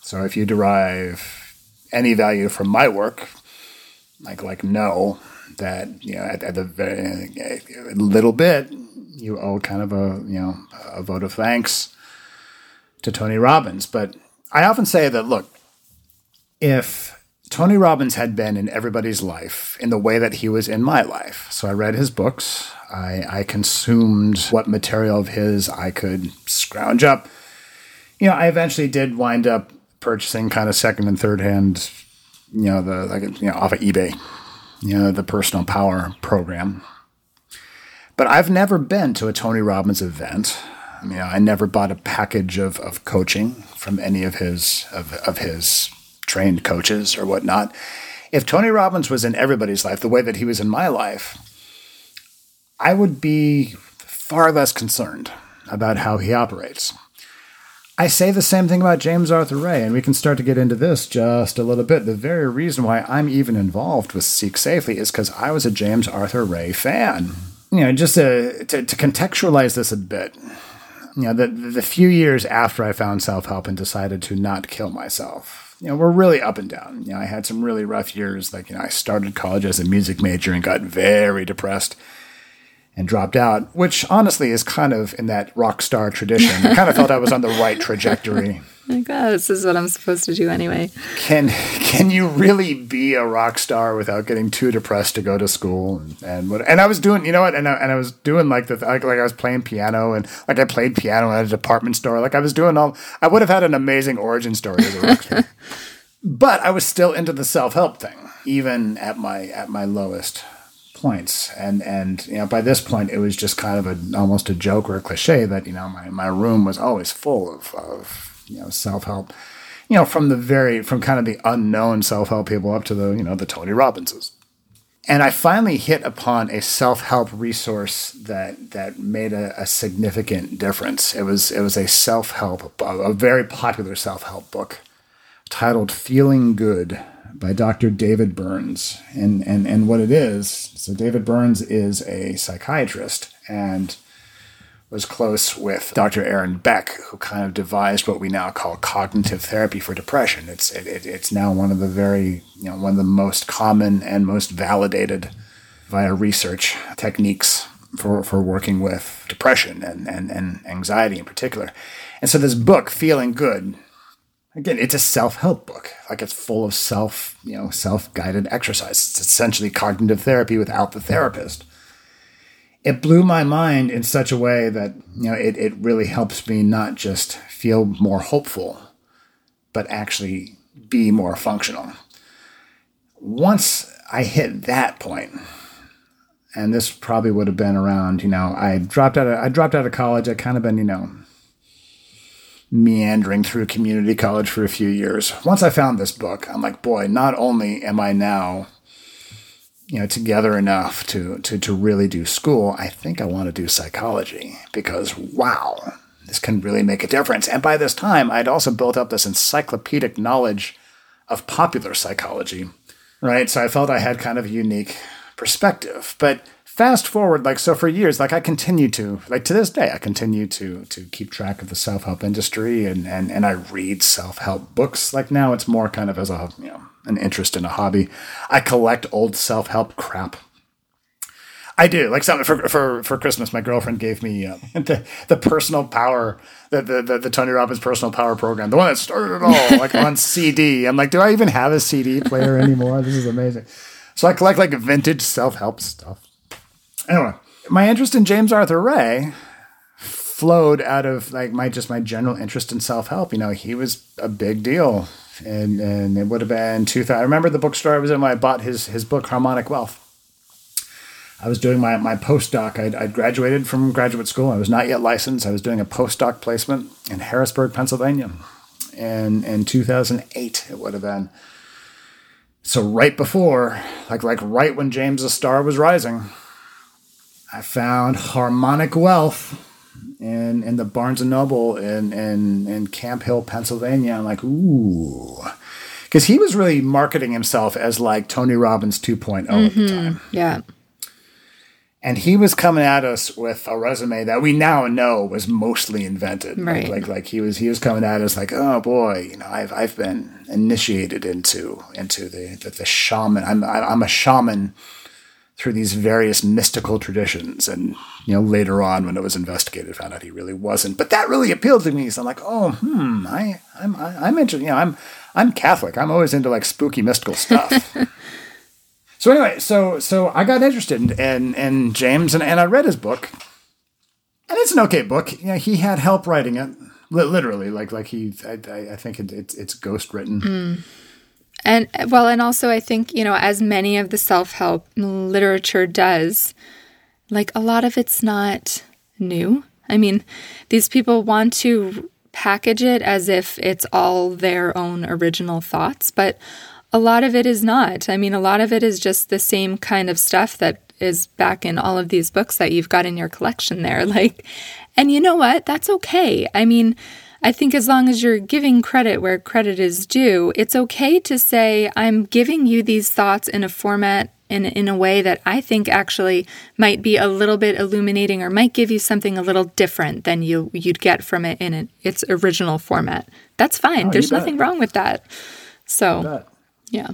[SPEAKER 2] So if you derive any value from my work, like, like no, that you know at, at the very a little bit you owe kind of a you know a vote of thanks to Tony Robbins. But I often say that look, if Tony Robbins had been in everybody's life in the way that he was in my life, so I read his books, I, I consumed what material of his I could scrounge up. You know, I eventually did wind up purchasing kind of second and third hand, you know, the like you know off of eBay you know, the personal power program. But I've never been to a Tony Robbins event. I mean, I never bought a package of, of coaching from any of his of, of his trained coaches or whatnot. if Tony Robbins was in everybody's life the way that he was in my life, I would be far less concerned about how he operates. I say the same thing about James Arthur Ray, and we can start to get into this just a little bit. The very reason why I'm even involved with Seek Safely is because I was a James Arthur Ray fan. You know, just to, to, to contextualize this a bit, you know, the, the few years after I found self help and decided to not kill myself, you know, we're really up and down. You know, I had some really rough years. Like, you know, I started college as a music major and got very depressed and dropped out, which honestly is kind of in that rock star tradition. I kind of felt I was on the right trajectory. [LAUGHS]
[SPEAKER 1] Like, oh, this is what I'm supposed to do anyway.
[SPEAKER 2] Can can you really be a rock star without getting too depressed to go to school and and, what, and I was doing you know what and I, and I was doing like the like, like I was playing piano and like I played piano at a department store like I was doing all I would have had an amazing origin story as a rock star. [LAUGHS] but I was still into the self help thing even at my at my lowest points. And and you know, by this point, it was just kind of a almost a joke or a cliche that you know my my room was always full of of you know self help. You know, from the very from kind of the unknown self help people up to the you know the Tony Robbinses. And I finally hit upon a self help resource that that made a, a, significant difference. It was it was a self help a very popular self help book titled "Feeling Good." By Dr. David Burns. And, and, and what it is so, David Burns is a psychiatrist and was close with Dr. Aaron Beck, who kind of devised what we now call cognitive therapy for depression. It's, it, it, it's now one of the very, you know, one of the most common and most validated via research techniques for, for working with depression and, and, and anxiety in particular. And so this book, Feeling Good, again, it's a self-help book. Like it's full of self, you know, self-guided exercises. It's essentially cognitive therapy without the therapist. It blew my mind in such a way that, you know, it, it really helps me not just feel more hopeful, but actually be more functional. Once I hit that point, and this probably would have been around, you know, I dropped out of I dropped out of college. I kind of been, you know, meandering through community college for a few years. Once I found this book, I'm like, boy, not only am I now, you know, together enough to to to really do school, I think I want to do psychology because wow, this can really make a difference. And by this time, I'd also built up this encyclopedic knowledge of popular psychology, right? So I felt I had kind of a unique perspective. But fast forward like so for years like i continue to like to this day i continue to to keep track of the self-help industry and and, and i read self-help books like now it's more kind of as a you know an interest in a hobby i collect old self-help crap I do like something for for for Christmas. My girlfriend gave me uh, [LAUGHS] the the personal power the, the, the the Tony Robbins personal power program, the one that started it all, [LAUGHS] like on CD. I'm like, do I even have a CD player anymore? This is amazing. So I collect like vintage self help stuff. Anyway, my interest in James Arthur Ray flowed out of like my just my general interest in self help. You know, he was a big deal, and and it would have been two thousand. I remember the bookstore I was in when I bought his his book Harmonic Wealth. I was doing my my postdoc. I'd, I'd graduated from graduate school. I was not yet licensed. I was doing a postdoc placement in Harrisburg, Pennsylvania, and in 2008 it would have been. So right before, like like right when James's star was rising, I found Harmonic Wealth in in the Barnes and Noble in in in Camp Hill, Pennsylvania. I'm like, ooh, because he was really marketing himself as like Tony Robbins 2.0 mm-hmm. at the mm-hmm. time.
[SPEAKER 1] Yeah.
[SPEAKER 2] And he was coming at us with a resume that we now know was mostly invented.
[SPEAKER 1] Right.
[SPEAKER 2] Like, like, like he was he was coming at us like, oh boy, you know, I've I've been initiated into into the the, the shaman. I'm I'm a shaman through these various mystical traditions. And, you know, later on when it was investigated, found out he really wasn't. But that really appealed to me. So I'm like, oh, hmm, I, I'm, I, I'm interested. You know, I'm, I'm Catholic. I'm always into like spooky mystical stuff. [LAUGHS] so anyway, so, so I got interested in, in, in James and, and I read his book and it's an okay book. You know, he had help writing it literally like, like he, I, I think it, it's, it's ghost written.
[SPEAKER 1] Mm. And well, and also I think, you know, as many of the self help literature does, like a lot of it's not new. I mean, these people want to package it as if it's all their own original thoughts, but a lot of it is not. I mean, a lot of it is just the same kind of stuff that is back in all of these books that you've got in your collection there. [LAUGHS] Like, and you know what? That's okay. I mean, I think as long as you're giving credit where credit is due, it's okay to say, I'm giving you these thoughts in a format in, in a way that I think actually might be a little bit illuminating or might give you something a little different than you, you'd get from it in its original format. That's fine. Oh, There's nothing wrong with that. So, yeah.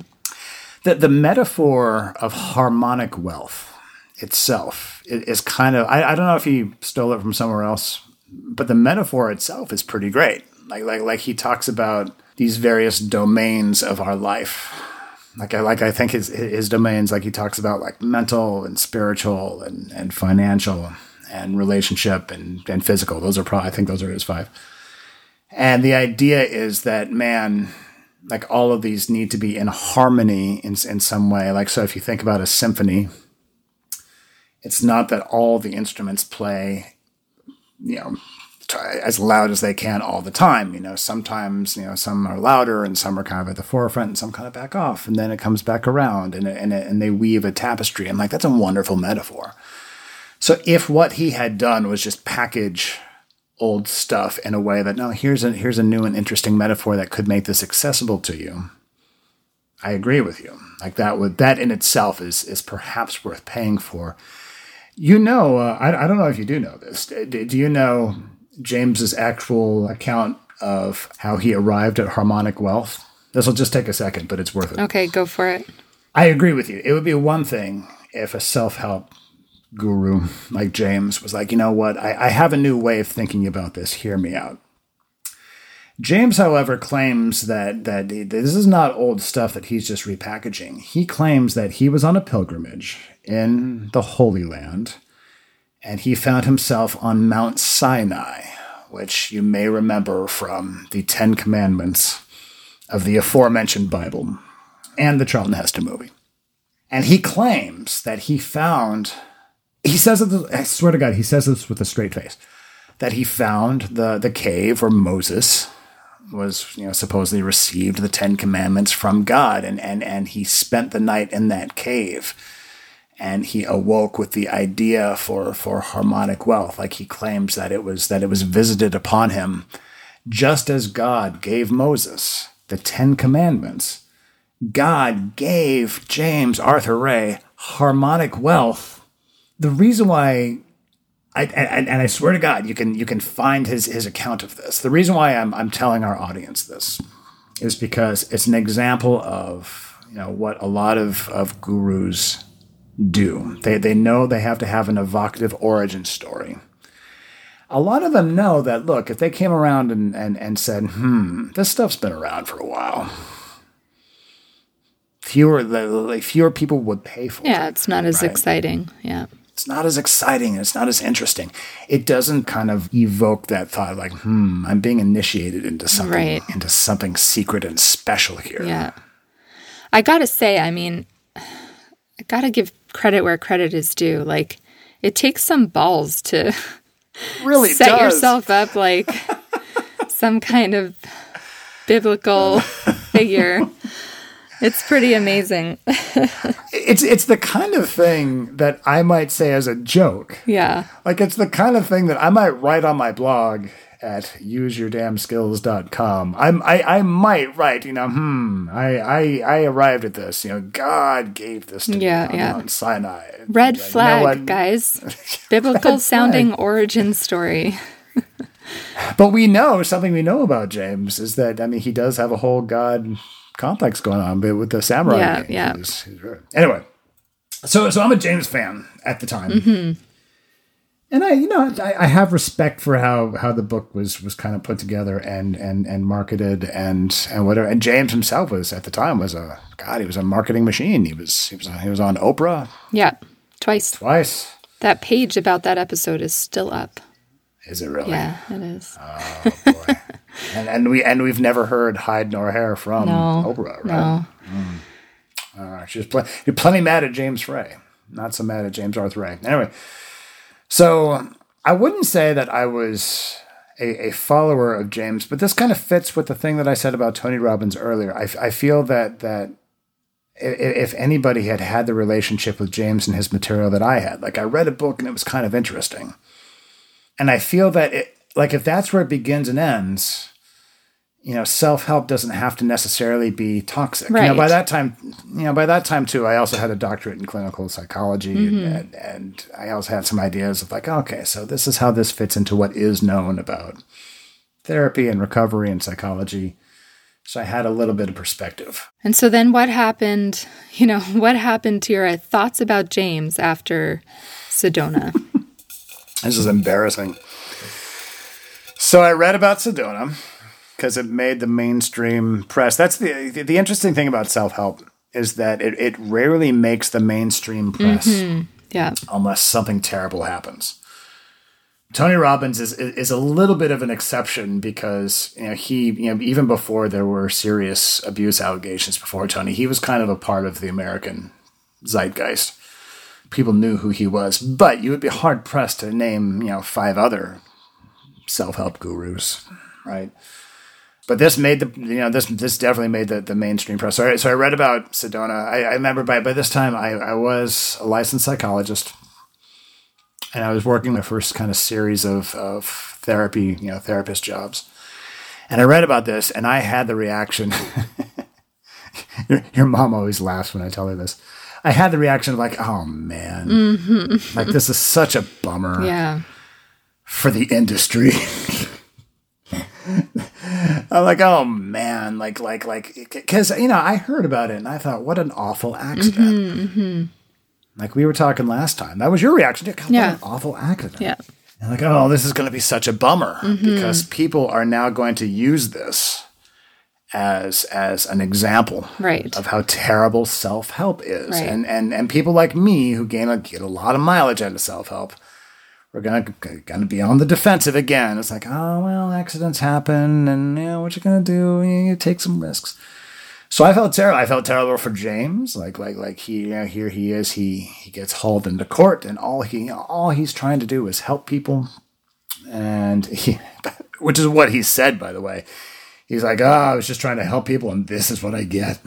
[SPEAKER 2] The, the metaphor of harmonic wealth itself is kind of, I, I don't know if he stole it from somewhere else but the metaphor itself is pretty great. Like like like he talks about these various domains of our life. Like I like I think his his domains like he talks about like mental and spiritual and and financial and relationship and and physical. Those are probably I think those are his five. And the idea is that man like all of these need to be in harmony in in some way. Like so if you think about a symphony it's not that all the instruments play you know, as loud as they can all the time. You know, sometimes, you know, some are louder and some are kind of at the forefront and some kind of back off. And then it comes back around and, and, and they weave a tapestry. I'm like, that's a wonderful metaphor. So if what he had done was just package old stuff in a way that, no, here's a, here's a new and interesting metaphor that could make this accessible to you. I agree with you. Like that would, that in itself is, is perhaps worth paying for you know, uh, I, I don't know if you do know this. Do, do you know James's actual account of how he arrived at harmonic wealth? This will just take a second, but it's worth it.
[SPEAKER 1] Okay, go for it.
[SPEAKER 2] I agree with you. It would be one thing if a self help guru like James was like, you know what, I, I have a new way of thinking about this. Hear me out. James, however, claims that that this is not old stuff that he's just repackaging. He claims that he was on a pilgrimage in the Holy Land, and he found himself on Mount Sinai, which you may remember from the Ten Commandments of the aforementioned Bible and the Charlton Heston movie. And he claims that he found, he says, I swear to God, he says this with a straight face, that he found the, the cave where Moses was you know supposedly received the Ten Commandments from God, and and and he spent the night in that cave, and he awoke with the idea for for harmonic wealth, like he claims that it was that it was visited upon him, just as God gave Moses the Ten Commandments. God gave James Arthur Ray harmonic wealth. The reason why I, and, and I swear to God, you can you can find his his account of this. The reason why I'm I'm telling our audience this is because it's an example of you know what a lot of, of gurus do. They they know they have to have an evocative origin story. A lot of them know that look, if they came around and, and, and said, hmm, this stuff's been around for a while. Fewer like fewer people would pay for
[SPEAKER 1] yeah, it. Yeah, it's not as right? exciting. Yeah
[SPEAKER 2] it's not as exciting, it's not as interesting. It doesn't kind of evoke that thought like, hmm, I'm being initiated into something right. into something secret and special here.
[SPEAKER 1] Yeah. I got to say, I mean, I got to give credit where credit is due. Like it takes some balls to [LAUGHS]
[SPEAKER 2] really
[SPEAKER 1] set
[SPEAKER 2] does.
[SPEAKER 1] yourself up like [LAUGHS] some kind of biblical figure it's pretty amazing. [LAUGHS]
[SPEAKER 2] it's it's the kind of thing that I might say as a joke.
[SPEAKER 1] Yeah.
[SPEAKER 2] Like it's the kind of thing that I might write on my blog at useyourdamnskills.com. I'm I, I might write, you know, hmm, I, I I arrived at this. You know, God gave this to yeah, me on yeah. Mount Sinai.
[SPEAKER 1] Red like, flag, you know guys. [LAUGHS] Biblical sounding origin story. [LAUGHS]
[SPEAKER 2] but we know something we know about James is that I mean he does have a whole God complex going on, but with the samurai.
[SPEAKER 1] Yeah, yeah.
[SPEAKER 2] He's, he's anyway, so so I'm a James fan at the time, mm-hmm. And I you know I, I, have respect for how how the book was was kind of put together and and and marketed and and whatever. And James himself was at the time was a God. He was a marketing machine. He was he was he was on Oprah.
[SPEAKER 1] Yeah, twice.
[SPEAKER 2] Twice.
[SPEAKER 1] That page about that episode is still up.
[SPEAKER 2] Is it really?
[SPEAKER 1] Yeah, it is.
[SPEAKER 2] Oh boy. [LAUGHS] and and we and we've never heard hide nor hair from no, Oprah, right? No. Mm. Uh, she's pl- you're plenty mad at James Frey, not so mad at James Arthur Ray. Anyway, so um, I wouldn't say that I was a, a, follower of James, but this kind of fits with the thing that I said about Tony Robbins earlier. I, I feel that that if anybody had had the relationship with James and his material that I had. Like I read a book and it was kind of interesting. And I feel that it, like if that's where it begins and ends, you know, self help doesn't have to necessarily be toxic. Right. You know, by that time, you know, by that time too, I also had a doctorate in clinical psychology, mm-hmm. and, and, I also had some ideas of like, okay, so this is how this fits into what is known about therapy and recovery and psychology. So I had a little bit of perspective.
[SPEAKER 1] And so then, what happened? [LAUGHS] You know, what happened to your thoughts about James after Sedona? [LAUGHS]
[SPEAKER 2] this is embarrassing. So I read about Sedona because it made the mainstream press. That's the the interesting thing about self help is that it, it rarely makes the mainstream press. Mm-hmm.
[SPEAKER 1] Yeah.
[SPEAKER 2] Unless something terrible happens. Tony Robbins is is a little bit of an exception because you know he you know even before there were serious abuse allegations before Tony he was kind of a part of the American zeitgeist. People knew who he was, but you would be hard pressed to name you know five other self help gurus, right? But this made the you know this this definitely made the, the mainstream press. So I, so I read about Sedona. I, I remember by by this time I, I was a licensed psychologist, and I was working my first kind of series of of therapy you know therapist jobs, and I read about this and I had the reaction. [LAUGHS] your, your mom always laughs when I tell her this. I had the reaction of like, oh man, mm-hmm. like this is such a bummer.
[SPEAKER 1] Yeah.
[SPEAKER 2] For the industry. [LAUGHS] I'm like, oh man, like, like, like, because you know, I heard about it and I thought, what an awful accident. Mm-hmm, mm-hmm. Like we were talking last time, that was your reaction. God, yeah, what an awful accident.
[SPEAKER 1] Yeah.
[SPEAKER 2] And like, oh, this is going to be such a bummer mm-hmm. because people are now going to use this as as an example
[SPEAKER 1] right.
[SPEAKER 2] of how terrible self help is, right. and and and people like me who gain a, get a lot of mileage out of self help we're gonna gonna be on the defensive again. It's like, oh well, accidents happen, and you know what you're gonna do? You take some risks. So I felt terrible. I felt terrible for James. Like like like he you know, here he is. He he gets hauled into court, and all he all he's trying to do is help people, and he, [LAUGHS] which is what he said by the way. He's like, oh, I was just trying to help people, and this is what I get. [LAUGHS]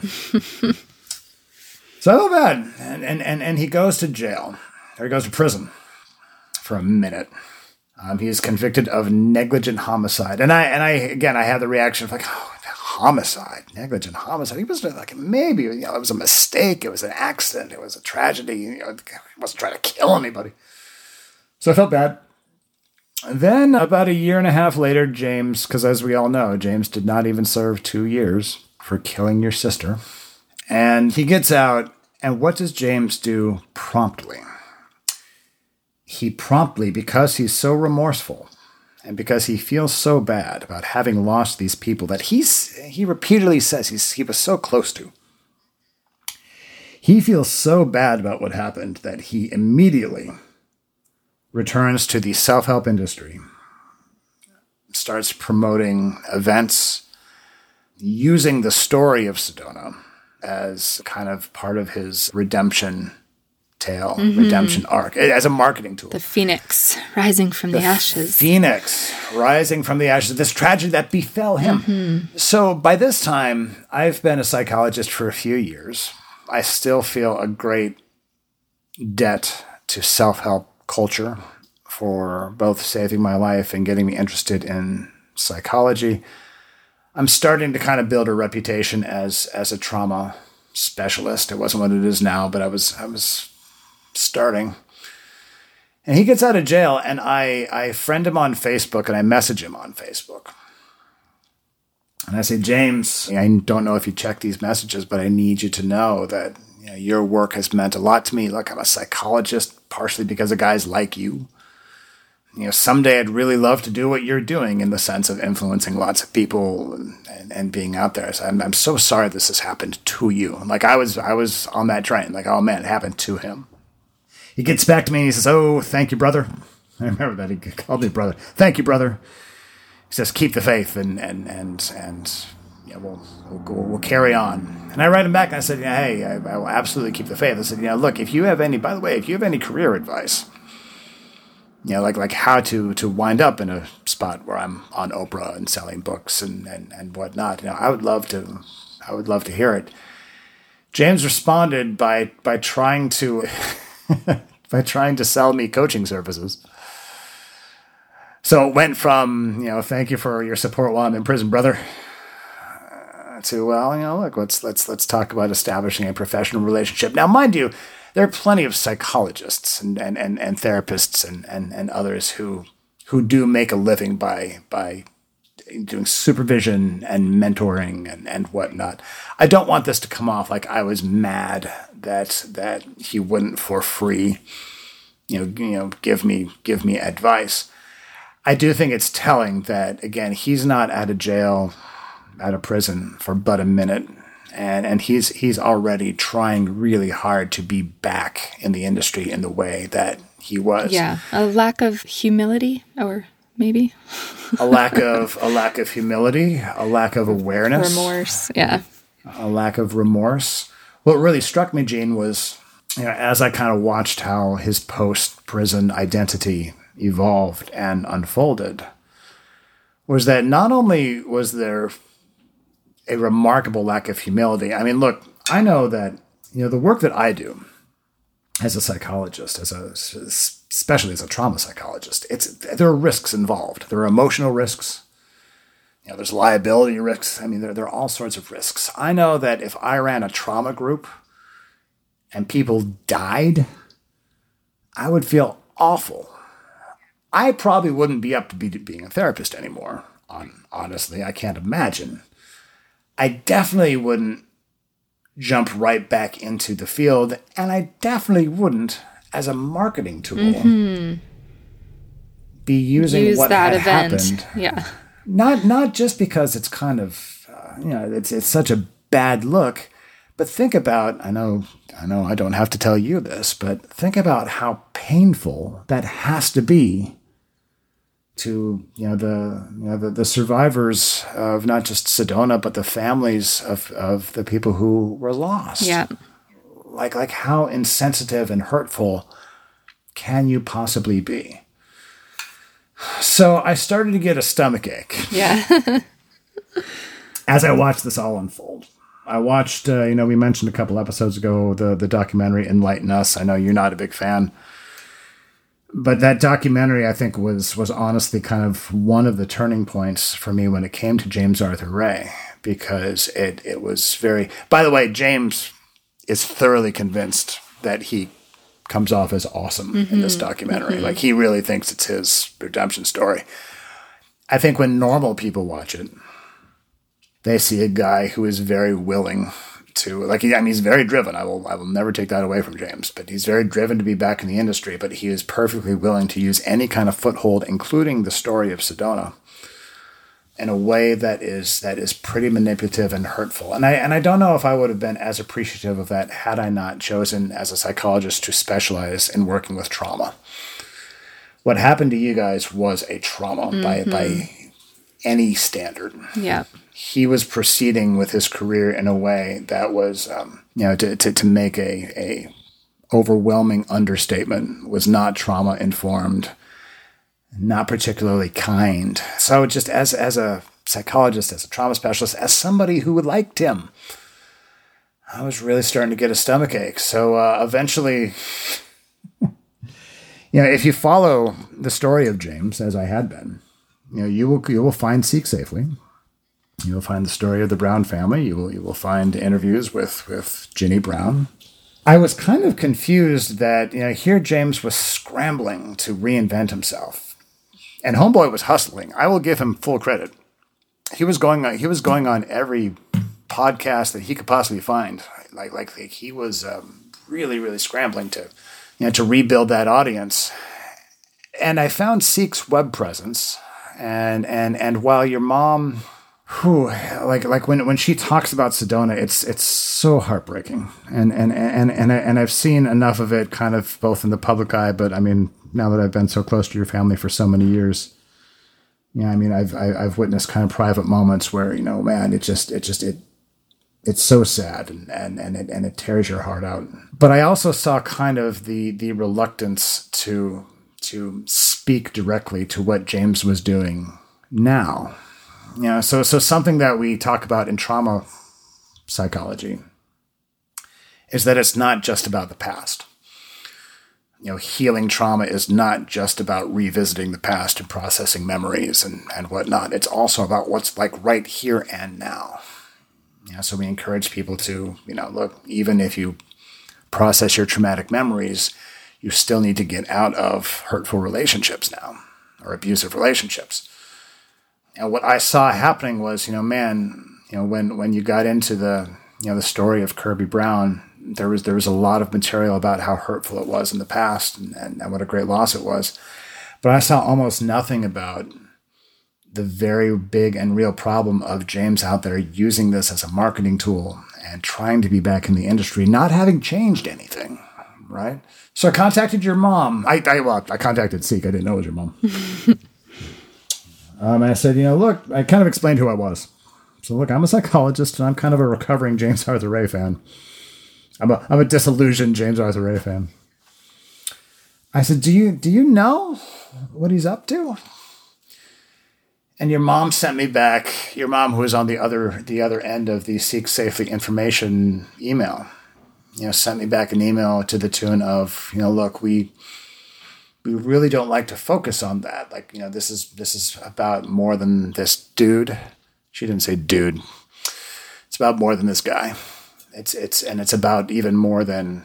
[SPEAKER 2] so I felt bad, and and and and he goes to jail, or he goes to prison for a minute. Um, he is convicted of negligent homicide, and I and I again I had the reaction of like, oh, homicide, negligent homicide. He was like maybe you know it was a mistake, it was an accident, it was a tragedy. You know, he wasn't trying to kill anybody. So I felt bad. then about a year and a half later, James, because as we all know, James did not even serve two years for killing your sister, and he gets out. And what does James do promptly? He promptly, because he's so remorseful and because he feels so bad about having lost these people that he's, he repeatedly says he's, he was so close to, he feels so bad about what happened that he immediately returns to the self help industry, starts promoting events using the story of Sedona as kind of part of his redemption tale, mm-hmm. redemption arc as a marketing tool.
[SPEAKER 1] The phoenix rising from the, the ashes.
[SPEAKER 2] Phoenix rising from the ashes. This tragedy that befell him. Mm-hmm. So by this time, I've been a psychologist for a few years. I still feel a great debt to self help culture for both saving my life and getting me interested in psychology. I'm starting to kind of build a reputation as as a trauma specialist. It wasn't what it is now, but I was I was starting. And he gets out of jail, and I, I friend him on Facebook and I message him on Facebook. And I say, James, I don't know if you check these messages, but I need you to know that you know, your work has meant a lot to me. Look, I'm a psychologist, partially because of guys like you. You know, someday I'd really love to do what you're doing in the sense of influencing lots of people and, and, and being out there. So I'm, I'm so sorry this has happened to you. Like I was, I was on that train. Like, oh man, it happened to him he gets back to me and he says, "Oh, thank you, brother." [LAUGHS] I remember that he called me brother. Thank you, brother. He says, "Keep the faith and and and and yeah, we'll we'll, we'll carry on." And I write him back and I said, yeah, "Hey, I, I will absolutely keep the faith." I said, "You know, look, if you have any, by the way, if you have any career advice." you know, like like how to to wind up in a spot where I'm on Oprah and selling books and and and whatnot. You know, I would love to, I would love to hear it James responded by by trying to [LAUGHS] [LAUGHS] by trying to sell me coaching services. So it went from, you know, thank you for your support while I'm in prison, brother, uh, to well, you know, look, let's let's let's talk about establishing a professional relationship. Now, mind you, there are plenty of psychologists and and, and, and therapists and, and, and others who who do make a living by by doing supervision and mentoring and, and whatnot. I don't want this to come off like I was mad that that he wouldn't for free, you know, you know, give me give me advice. I do think it's telling that again, he's not out of jail, out of prison for but a minute. And and he's he's already trying really hard to be back in the industry in the way that he was.
[SPEAKER 1] Yeah. A lack of humility or maybe
[SPEAKER 2] a lack of a lack of humility, a lack of awareness,
[SPEAKER 1] remorse. Yeah,
[SPEAKER 2] a lack of remorse. What really struck me, Jean, was you know, as I kind of watched how his post prison identity evolved and unfolded, was that not only was there a remarkable lack of humility. I mean, look, I know that you know the work that I do as a psychologist, as a especially as a trauma psychologist, it's there are risks involved. There are emotional risks. You know, there's liability risks. I mean, there, there are all sorts of risks. I know that if I ran a trauma group and people died, I would feel awful. I probably wouldn't be up to be, being a therapist anymore. On honestly, I can't imagine. I definitely wouldn't jump right back into the field, and I definitely wouldn't as a marketing tool mm-hmm. be using Use what that had event. happened.
[SPEAKER 1] Yeah.
[SPEAKER 2] Not not just because it's kind of uh, you know it's it's such a bad look, but think about I know I know I don't have to tell you this, but think about how painful that has to be to you know the you know the, the survivors of not just Sedona but the families of of the people who were lost.
[SPEAKER 1] Yeah
[SPEAKER 2] like like how insensitive and hurtful can you possibly be? So I started to get a stomach ache.
[SPEAKER 1] Yeah. [LAUGHS]
[SPEAKER 2] as I watched this all unfold. I watched, uh, you know, we mentioned a couple episodes ago the the documentary Enlighten Us. I know you're not a big fan, but that documentary I think was was honestly kind of one of the turning points for me when it came to James Arthur Ray because it it was very. By the way, James is thoroughly convinced that he comes off as awesome mm-hmm. in this mm-hmm. documentary. Mm-hmm. Like he really thinks it's his redemption story. I think when normal people watch it, they see a guy who is very willing to like I mean he's very driven. I will I will never take that away from James, but he's very driven to be back in the industry, but he is perfectly willing to use any kind of foothold including the story of Sedona in a way that is that is pretty manipulative and hurtful. And I and I don't know if I would have been as appreciative of that had I not chosen as a psychologist to specialize in working with trauma. What happened to you guys was a trauma mm-hmm. by by any standard.
[SPEAKER 1] Yeah.
[SPEAKER 2] He was proceeding with his career in a way that was, um, you know, to, to, to make a, a overwhelming understatement, was not trauma informed not particularly kind. So just as as a psychologist, as a trauma specialist, as somebody who liked him, I was really starting to get a stomach ache. So uh, eventually, [LAUGHS] you know, if you follow the story of James, as I had been, you know, you will you will find Seek safely. You will find the story of the Brown family. You will you will find interviews with with Ginny Brown. I was kind of confused that you know here James was scrambling to reinvent himself and Homeboy was hustling. I will give him full credit. He was going on, he was going on every podcast that he could possibly find. Like like, like he was um, really really scrambling to you know to rebuild that audience. And I found Seek's web presence, and and and while your mom whew, like like when when she talks about Sedona, it's it's so heartbreaking, and and and and and I've seen enough of it, kind of both in the public eye, but I mean, now that I've been so close to your family for so many years, yeah, I mean, I've I've witnessed kind of private moments where you know, man, it just it just it it's so sad and and and it, and it tears your heart out. But I also saw kind of the the reluctance to to speak directly to what James was doing now you know, so so something that we talk about in trauma psychology is that it's not just about the past. You know, healing trauma is not just about revisiting the past and processing memories and, and whatnot. It's also about what's like right here and now. Yeah, so we encourage people to, you know, look, even if you process your traumatic memories, you still need to get out of hurtful relationships now or abusive relationships. And what I saw happening was, you know, man, you know, when when you got into the you know the story of Kirby Brown, there was there was a lot of material about how hurtful it was in the past and, and, and what a great loss it was. But I saw almost nothing about the very big and real problem of James out there using this as a marketing tool and trying to be back in the industry, not having changed anything, right? So I contacted your mom. I, I well, I contacted Seek. I didn't know it was your mom. [LAUGHS] um, and I said, you know, look, I kind of explained who I was. So look, I'm a psychologist and I'm kind of a recovering James Arthur Ray fan. I'm a I'm a disillusioned James Arthur Ray fan. I said, do you do you know what he's up to? And your mom sent me back. Your mom, who was on the other the other end of the Seek Safely information email, you know, sent me back an email to the tune of, you know, look, we we really don't like to focus on that. Like, you know, this is this is about more than this dude. She didn't say dude. It's about more than this guy. It's it's and it's about even more than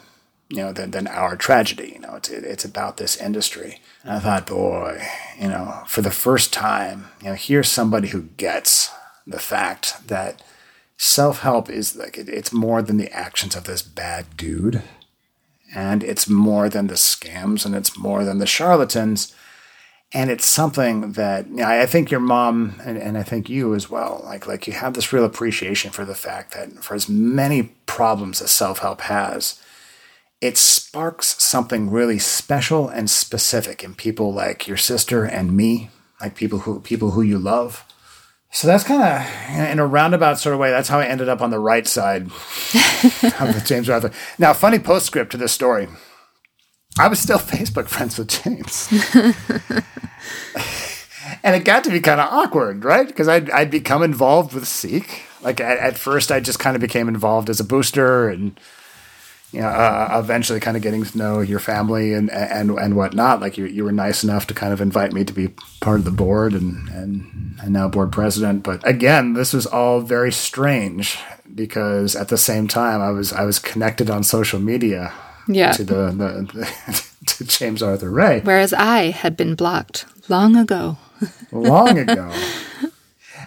[SPEAKER 2] you know than, than our tragedy. You know, it's it's about this industry. And I thought, boy, you know, for the first time, you know, here's somebody who gets the fact that self help is like it, it's more than the actions of this bad dude, and it's more than the scams, and it's more than the charlatans. And it's something that you know, I think your mom and, and I think you as well, like like you have this real appreciation for the fact that for as many problems as self help has, it sparks something really special and specific in people like your sister and me, like people who people who you love. So that's kind of in a roundabout sort of way. That's how I ended up on the right side [LAUGHS] of the James Arthur. Now, funny postscript to this story. I was still [LAUGHS] Facebook friends with James. [LAUGHS] and it got to be kind of awkward, right? Because I'd, I'd become involved with Seek. Like at, at, first, I just kind of became involved as a booster and, you know, uh, eventually kind of getting to know your family and, and, and whatnot. Like you, you were nice enough to kind of invite me to be part of the board and, and, and now board president. But again, this was all very strange because at the same time, I was, I was connected on social media
[SPEAKER 1] yeah.
[SPEAKER 2] to the, the, [LAUGHS] to James Arthur Ray.
[SPEAKER 1] Whereas I had been blocked long ago.
[SPEAKER 2] long [LAUGHS] ago.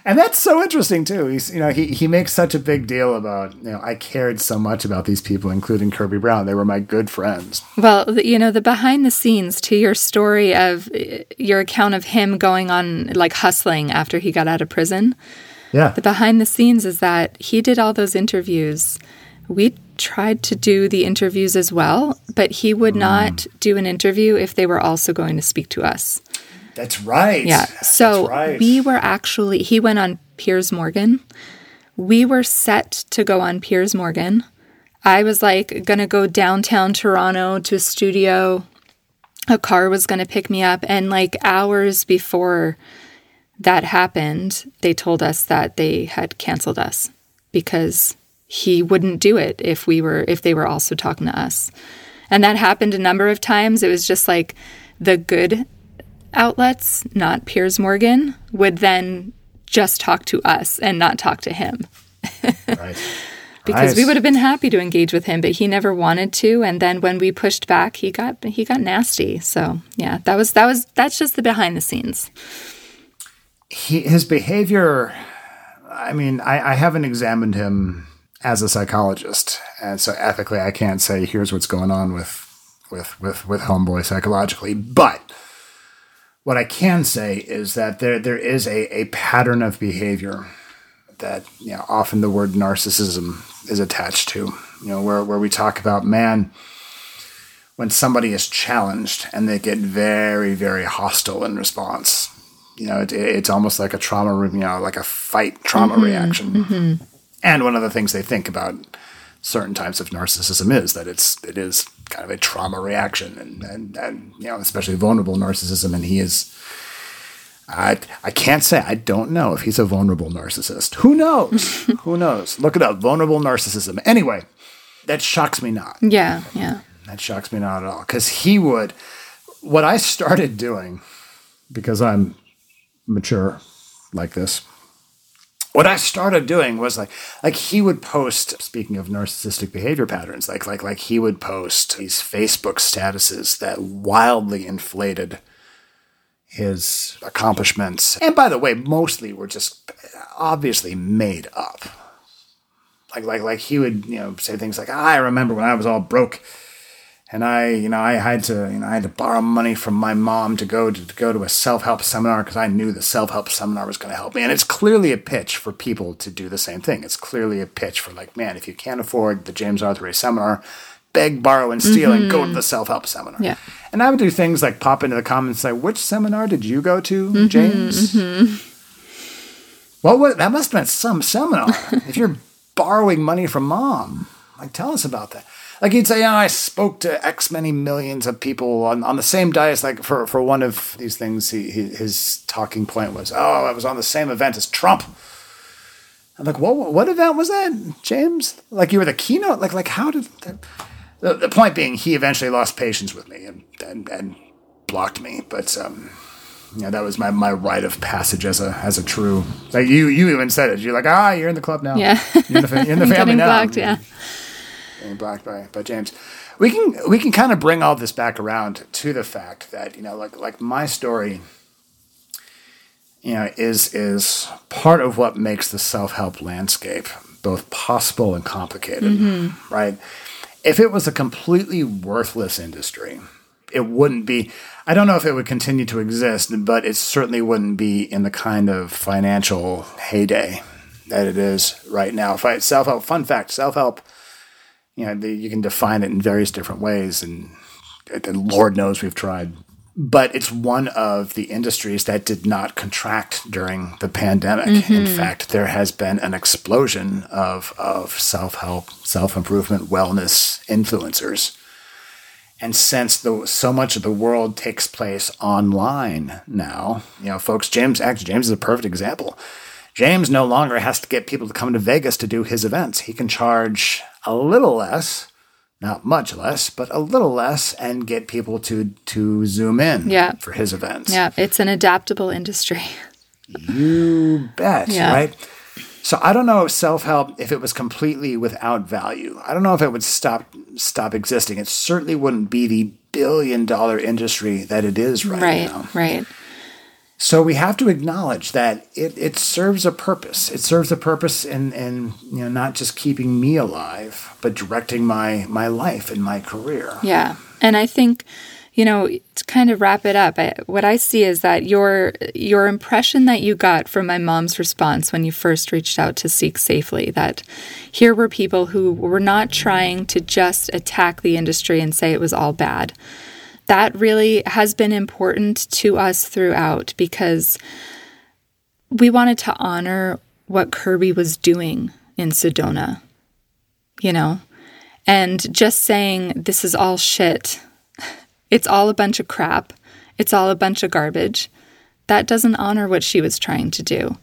[SPEAKER 2] And that's so interesting too. He's, you know, he, he makes such a big deal about, you know, I cared so much about these people, including Kirby Brown. They were my good friends.
[SPEAKER 1] Well, you know, the behind the scenes to your story of uh, your account of him going on like hustling after he got out of prison.
[SPEAKER 2] Yeah.
[SPEAKER 1] The behind the scenes is that he did all those interviews. We tried to do the interviews as well, but he would mm. not do an interview if they were also going to speak to us.
[SPEAKER 2] That's right.
[SPEAKER 1] Yeah. So right. we were actually, he went on Piers Morgan. We were set to go on Piers Morgan. I was like going to go downtown Toronto to a studio. A car was going to pick me up. And like hours before that happened, they told us that they had canceled us because he wouldn't do it if we were if they were also talking to us. And that happened a number of times. It was just like the good outlets, not Piers Morgan, would then just talk to us and not talk to him. [LAUGHS] right. because nice. we would have been happy to engage with him, but he never wanted to. And then when we pushed back, he got he got nasty. So yeah, that was that was that's just the behind the scenes.
[SPEAKER 2] He, his behavior. I mean, I, I haven't examined him as a psychologist, and so ethically, I can't say here's what's going on with with with with homeboy psychologically, but what I can say is that there there is a, a pattern of behavior that you know often the word narcissism is attached to. You know, where where we talk about man when somebody is challenged and they get very very hostile in response. You know, it, it's almost like a trauma, you know, like a fight trauma mm-hmm, reaction. Mm-hmm. And one of the things they think about certain types of narcissism is that it's it is kind of a trauma reaction and, and, and you know, especially vulnerable narcissism. And he is, I, I can't say, I don't know if he's a vulnerable narcissist. Who knows? [LAUGHS] Who knows? Look it up. Vulnerable narcissism. Anyway, that shocks me not.
[SPEAKER 1] Yeah, yeah.
[SPEAKER 2] That shocks me not at all. Because he would, what I started doing, because I'm mature like this, what I started doing was like, like he would post. Speaking of narcissistic behavior patterns, like, like, like he would post these Facebook statuses that wildly inflated his accomplishments. And by the way, mostly were just obviously made up. Like, like, like he would, you know, say things like, "I remember when I was all broke." And I, you know, I had to, you know, I had to borrow money from my mom to go to, to go to a self-help seminar because I knew the self-help seminar was going to help me. And it's clearly a pitch for people to do the same thing. It's clearly a pitch for like, man, if you can't afford the James Arthur Ray seminar, beg, borrow, and steal, mm-hmm. and go to the self-help seminar.
[SPEAKER 1] Yeah.
[SPEAKER 2] And I would do things like pop into the comments and say, which seminar did you go to, mm-hmm, James? Mm-hmm. Well, what, that must have been some seminar. if you're [LAUGHS] borrowing money from mom, like, tell us about that like he'd say, yeah, I spoke to X many millions of people on, on the same dais. Like for, for one of these things, he, he, his talking point was, oh, I was on the same event as Trump. I'm like, what, what event was that, James? Like you were the keynote? Like, like how did the, the point being, he eventually lost patience with me and, and, and blocked me. But, um, you know, that was my, my rite of passage as a as a true. Like you you even said it. You're like, ah, you're in the club now.
[SPEAKER 1] Yeah,
[SPEAKER 2] you're in the, you're in the [LAUGHS] family now.
[SPEAKER 1] Blocked, yeah
[SPEAKER 2] being blocked by, by James. We can we can kind of bring all this back around to the fact that you know like like my story you know is is part of what makes the self-help landscape both possible and complicated mm-hmm. right if it was a completely worthless industry it wouldn't be i don't know if it would continue to exist but it certainly wouldn't be in the kind of financial heyday that it is right now self-help fun fact self-help you know, the, you can define it in various different ways, and, and Lord knows we've tried. But it's one of the industries that did not contract during the pandemic. Mm-hmm. In fact, there has been an explosion of, of self help, self improvement, wellness influencers. And since the, so much of the world takes place online now, you know, folks, James, actually, James is a perfect example. James no longer has to get people to come to Vegas to do his events. He can charge a little less, not much less, but a little less, and get people to to zoom in
[SPEAKER 1] yeah.
[SPEAKER 2] for his events.
[SPEAKER 1] Yeah, it's an adaptable industry.
[SPEAKER 2] you bet, yeah. right? So I don't know if self-help if it was completely without value. I don't know if it would stop stop existing. It certainly wouldn't be the billion dollar industry that it is right,
[SPEAKER 1] right
[SPEAKER 2] now.
[SPEAKER 1] Right, right.
[SPEAKER 2] So we have to acknowledge that it, it serves a purpose. It serves a purpose in, in you know not just keeping me alive, but directing my my life and my career.
[SPEAKER 1] Yeah, and I think you know to kind of wrap it up, I, what I see is that your your impression that you got from my mom's response when you first reached out to Seek Safely that here were people who were not trying to just attack the industry and say it was all bad that really has been important to us throughout because we wanted to honor what Kirby was doing in Sedona, you know? And just saying, this is all shit, it's all a bunch of crap, it's all a bunch of garbage, that doesn't honor what she was trying to do.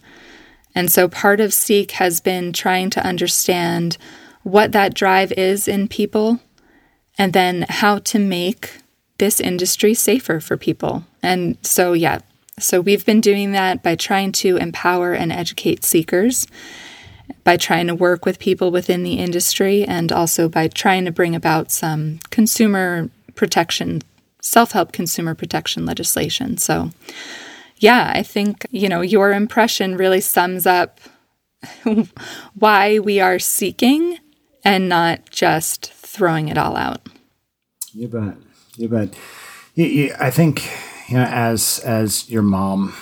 [SPEAKER 1] And so part of Seek has been trying to understand what that drive is in people and then how to make this industry safer for people. And so, yeah, so we've been doing that by trying to empower and educate seekers, by trying to work with people within the industry, and also by trying to bring about some consumer protection, self help consumer protection legislation. So, yeah, I think, you know, your impression really sums up [LAUGHS] why we are seeking and not just throwing it all out.
[SPEAKER 2] You bet. But you, you, I think you know, as as your mom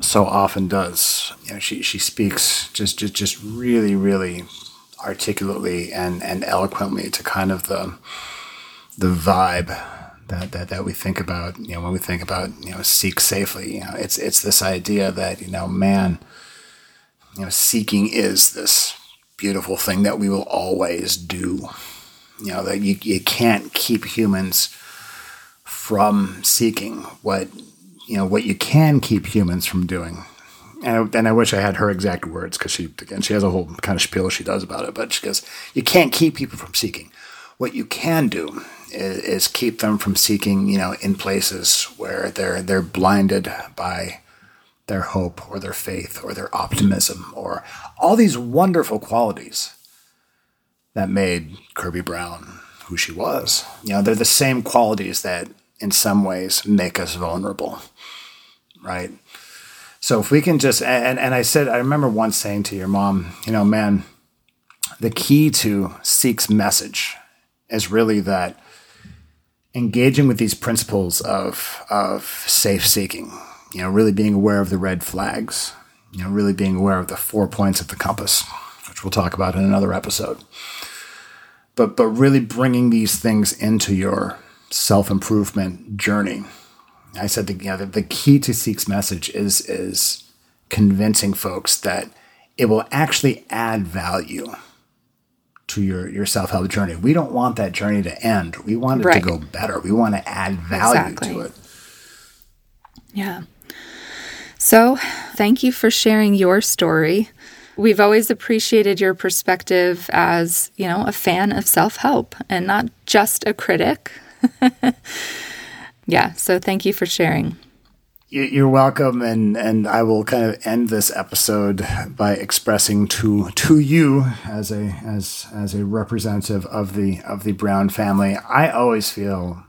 [SPEAKER 2] so often does, you know, she she speaks just just just really really articulately and and eloquently to kind of the the vibe that, that, that we think about, you know, when we think about, you know, seek safely, you know, it's, it's this idea that, you know, man, you know, seeking is this beautiful thing that we will always do, you know, that you, you can't keep humans from seeking what you know what you can keep humans from doing and I, and I wish I had her exact words because she again she has a whole kind of spiel she does about it. But she goes, you can't keep people from seeking. What you can do is, is keep them from seeking, you know, in places where they're they're blinded by their hope or their faith or their optimism or all these wonderful qualities that made Kirby Brown who she was. You know, they're the same qualities that in some ways make us vulnerable, right? So if we can just and and I said I remember once saying to your mom, you know, man, the key to Seek's message is really that engaging with these principles of of safe seeking, you know, really being aware of the red flags, you know, really being aware of the four points of the compass, which we'll talk about in another episode. But but really bringing these things into your self improvement journey. I said the, you know, the, the key to Seek's message is is convincing folks that it will actually add value to your, your self help journey. We don't want that journey to end. We want it right. to go better. We want to add value exactly. to it.
[SPEAKER 1] Yeah. So, thank you for sharing your story. We've always appreciated your perspective as, you know, a fan of self help and not just a critic. [LAUGHS] yeah. So, thank you for sharing.
[SPEAKER 2] You're welcome, and and I will kind of end this episode by expressing to to you as a as as a representative of the of the Brown family. I always feel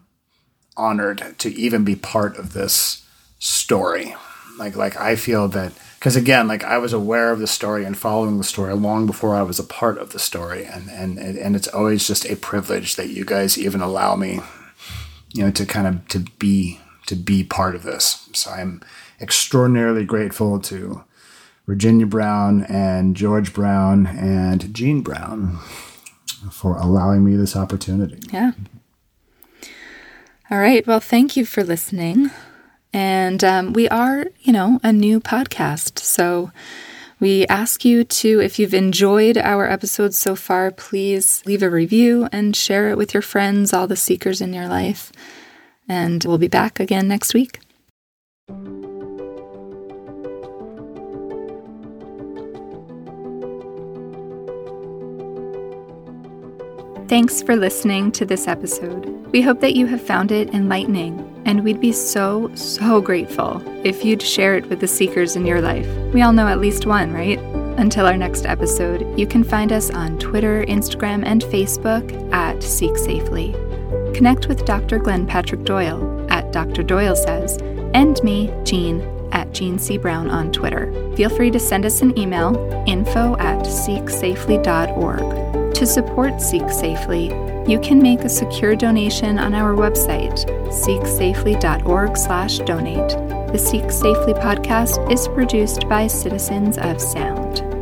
[SPEAKER 2] honored to even be part of this story. Like like I feel that because again, like I was aware of the story and following the story long before I was a part of the story, and and and it's always just a privilege that you guys even allow me, you know, to kind of to be to be part of this. So I'm extraordinarily grateful to Virginia Brown and George Brown and Jean Brown for allowing me this opportunity.
[SPEAKER 1] Yeah. All right. Well, thank you for listening. And um, we are, you know, a new podcast. So we ask you to, if you've enjoyed our episodes so far, please leave a review and share it with your friends, all the seekers in your life. And we'll be back again next week. Thanks for listening to this episode. We hope that you have found it enlightening, and we'd be so, so grateful if you'd share it with the seekers in your life. We all know at least one, right? Until our next episode, you can find us on Twitter, Instagram, and Facebook at Seek Safely. Connect with Dr. Glenn Patrick Doyle at Dr. Doyle Says, and me, Jean, at Jean C. Brown on Twitter. Feel free to send us an email, info at seeksafely.org. To support Seek Safely, you can make a secure donation on our website, seeksafely.org slash donate. The Seek Safely podcast is produced by Citizens of Sound.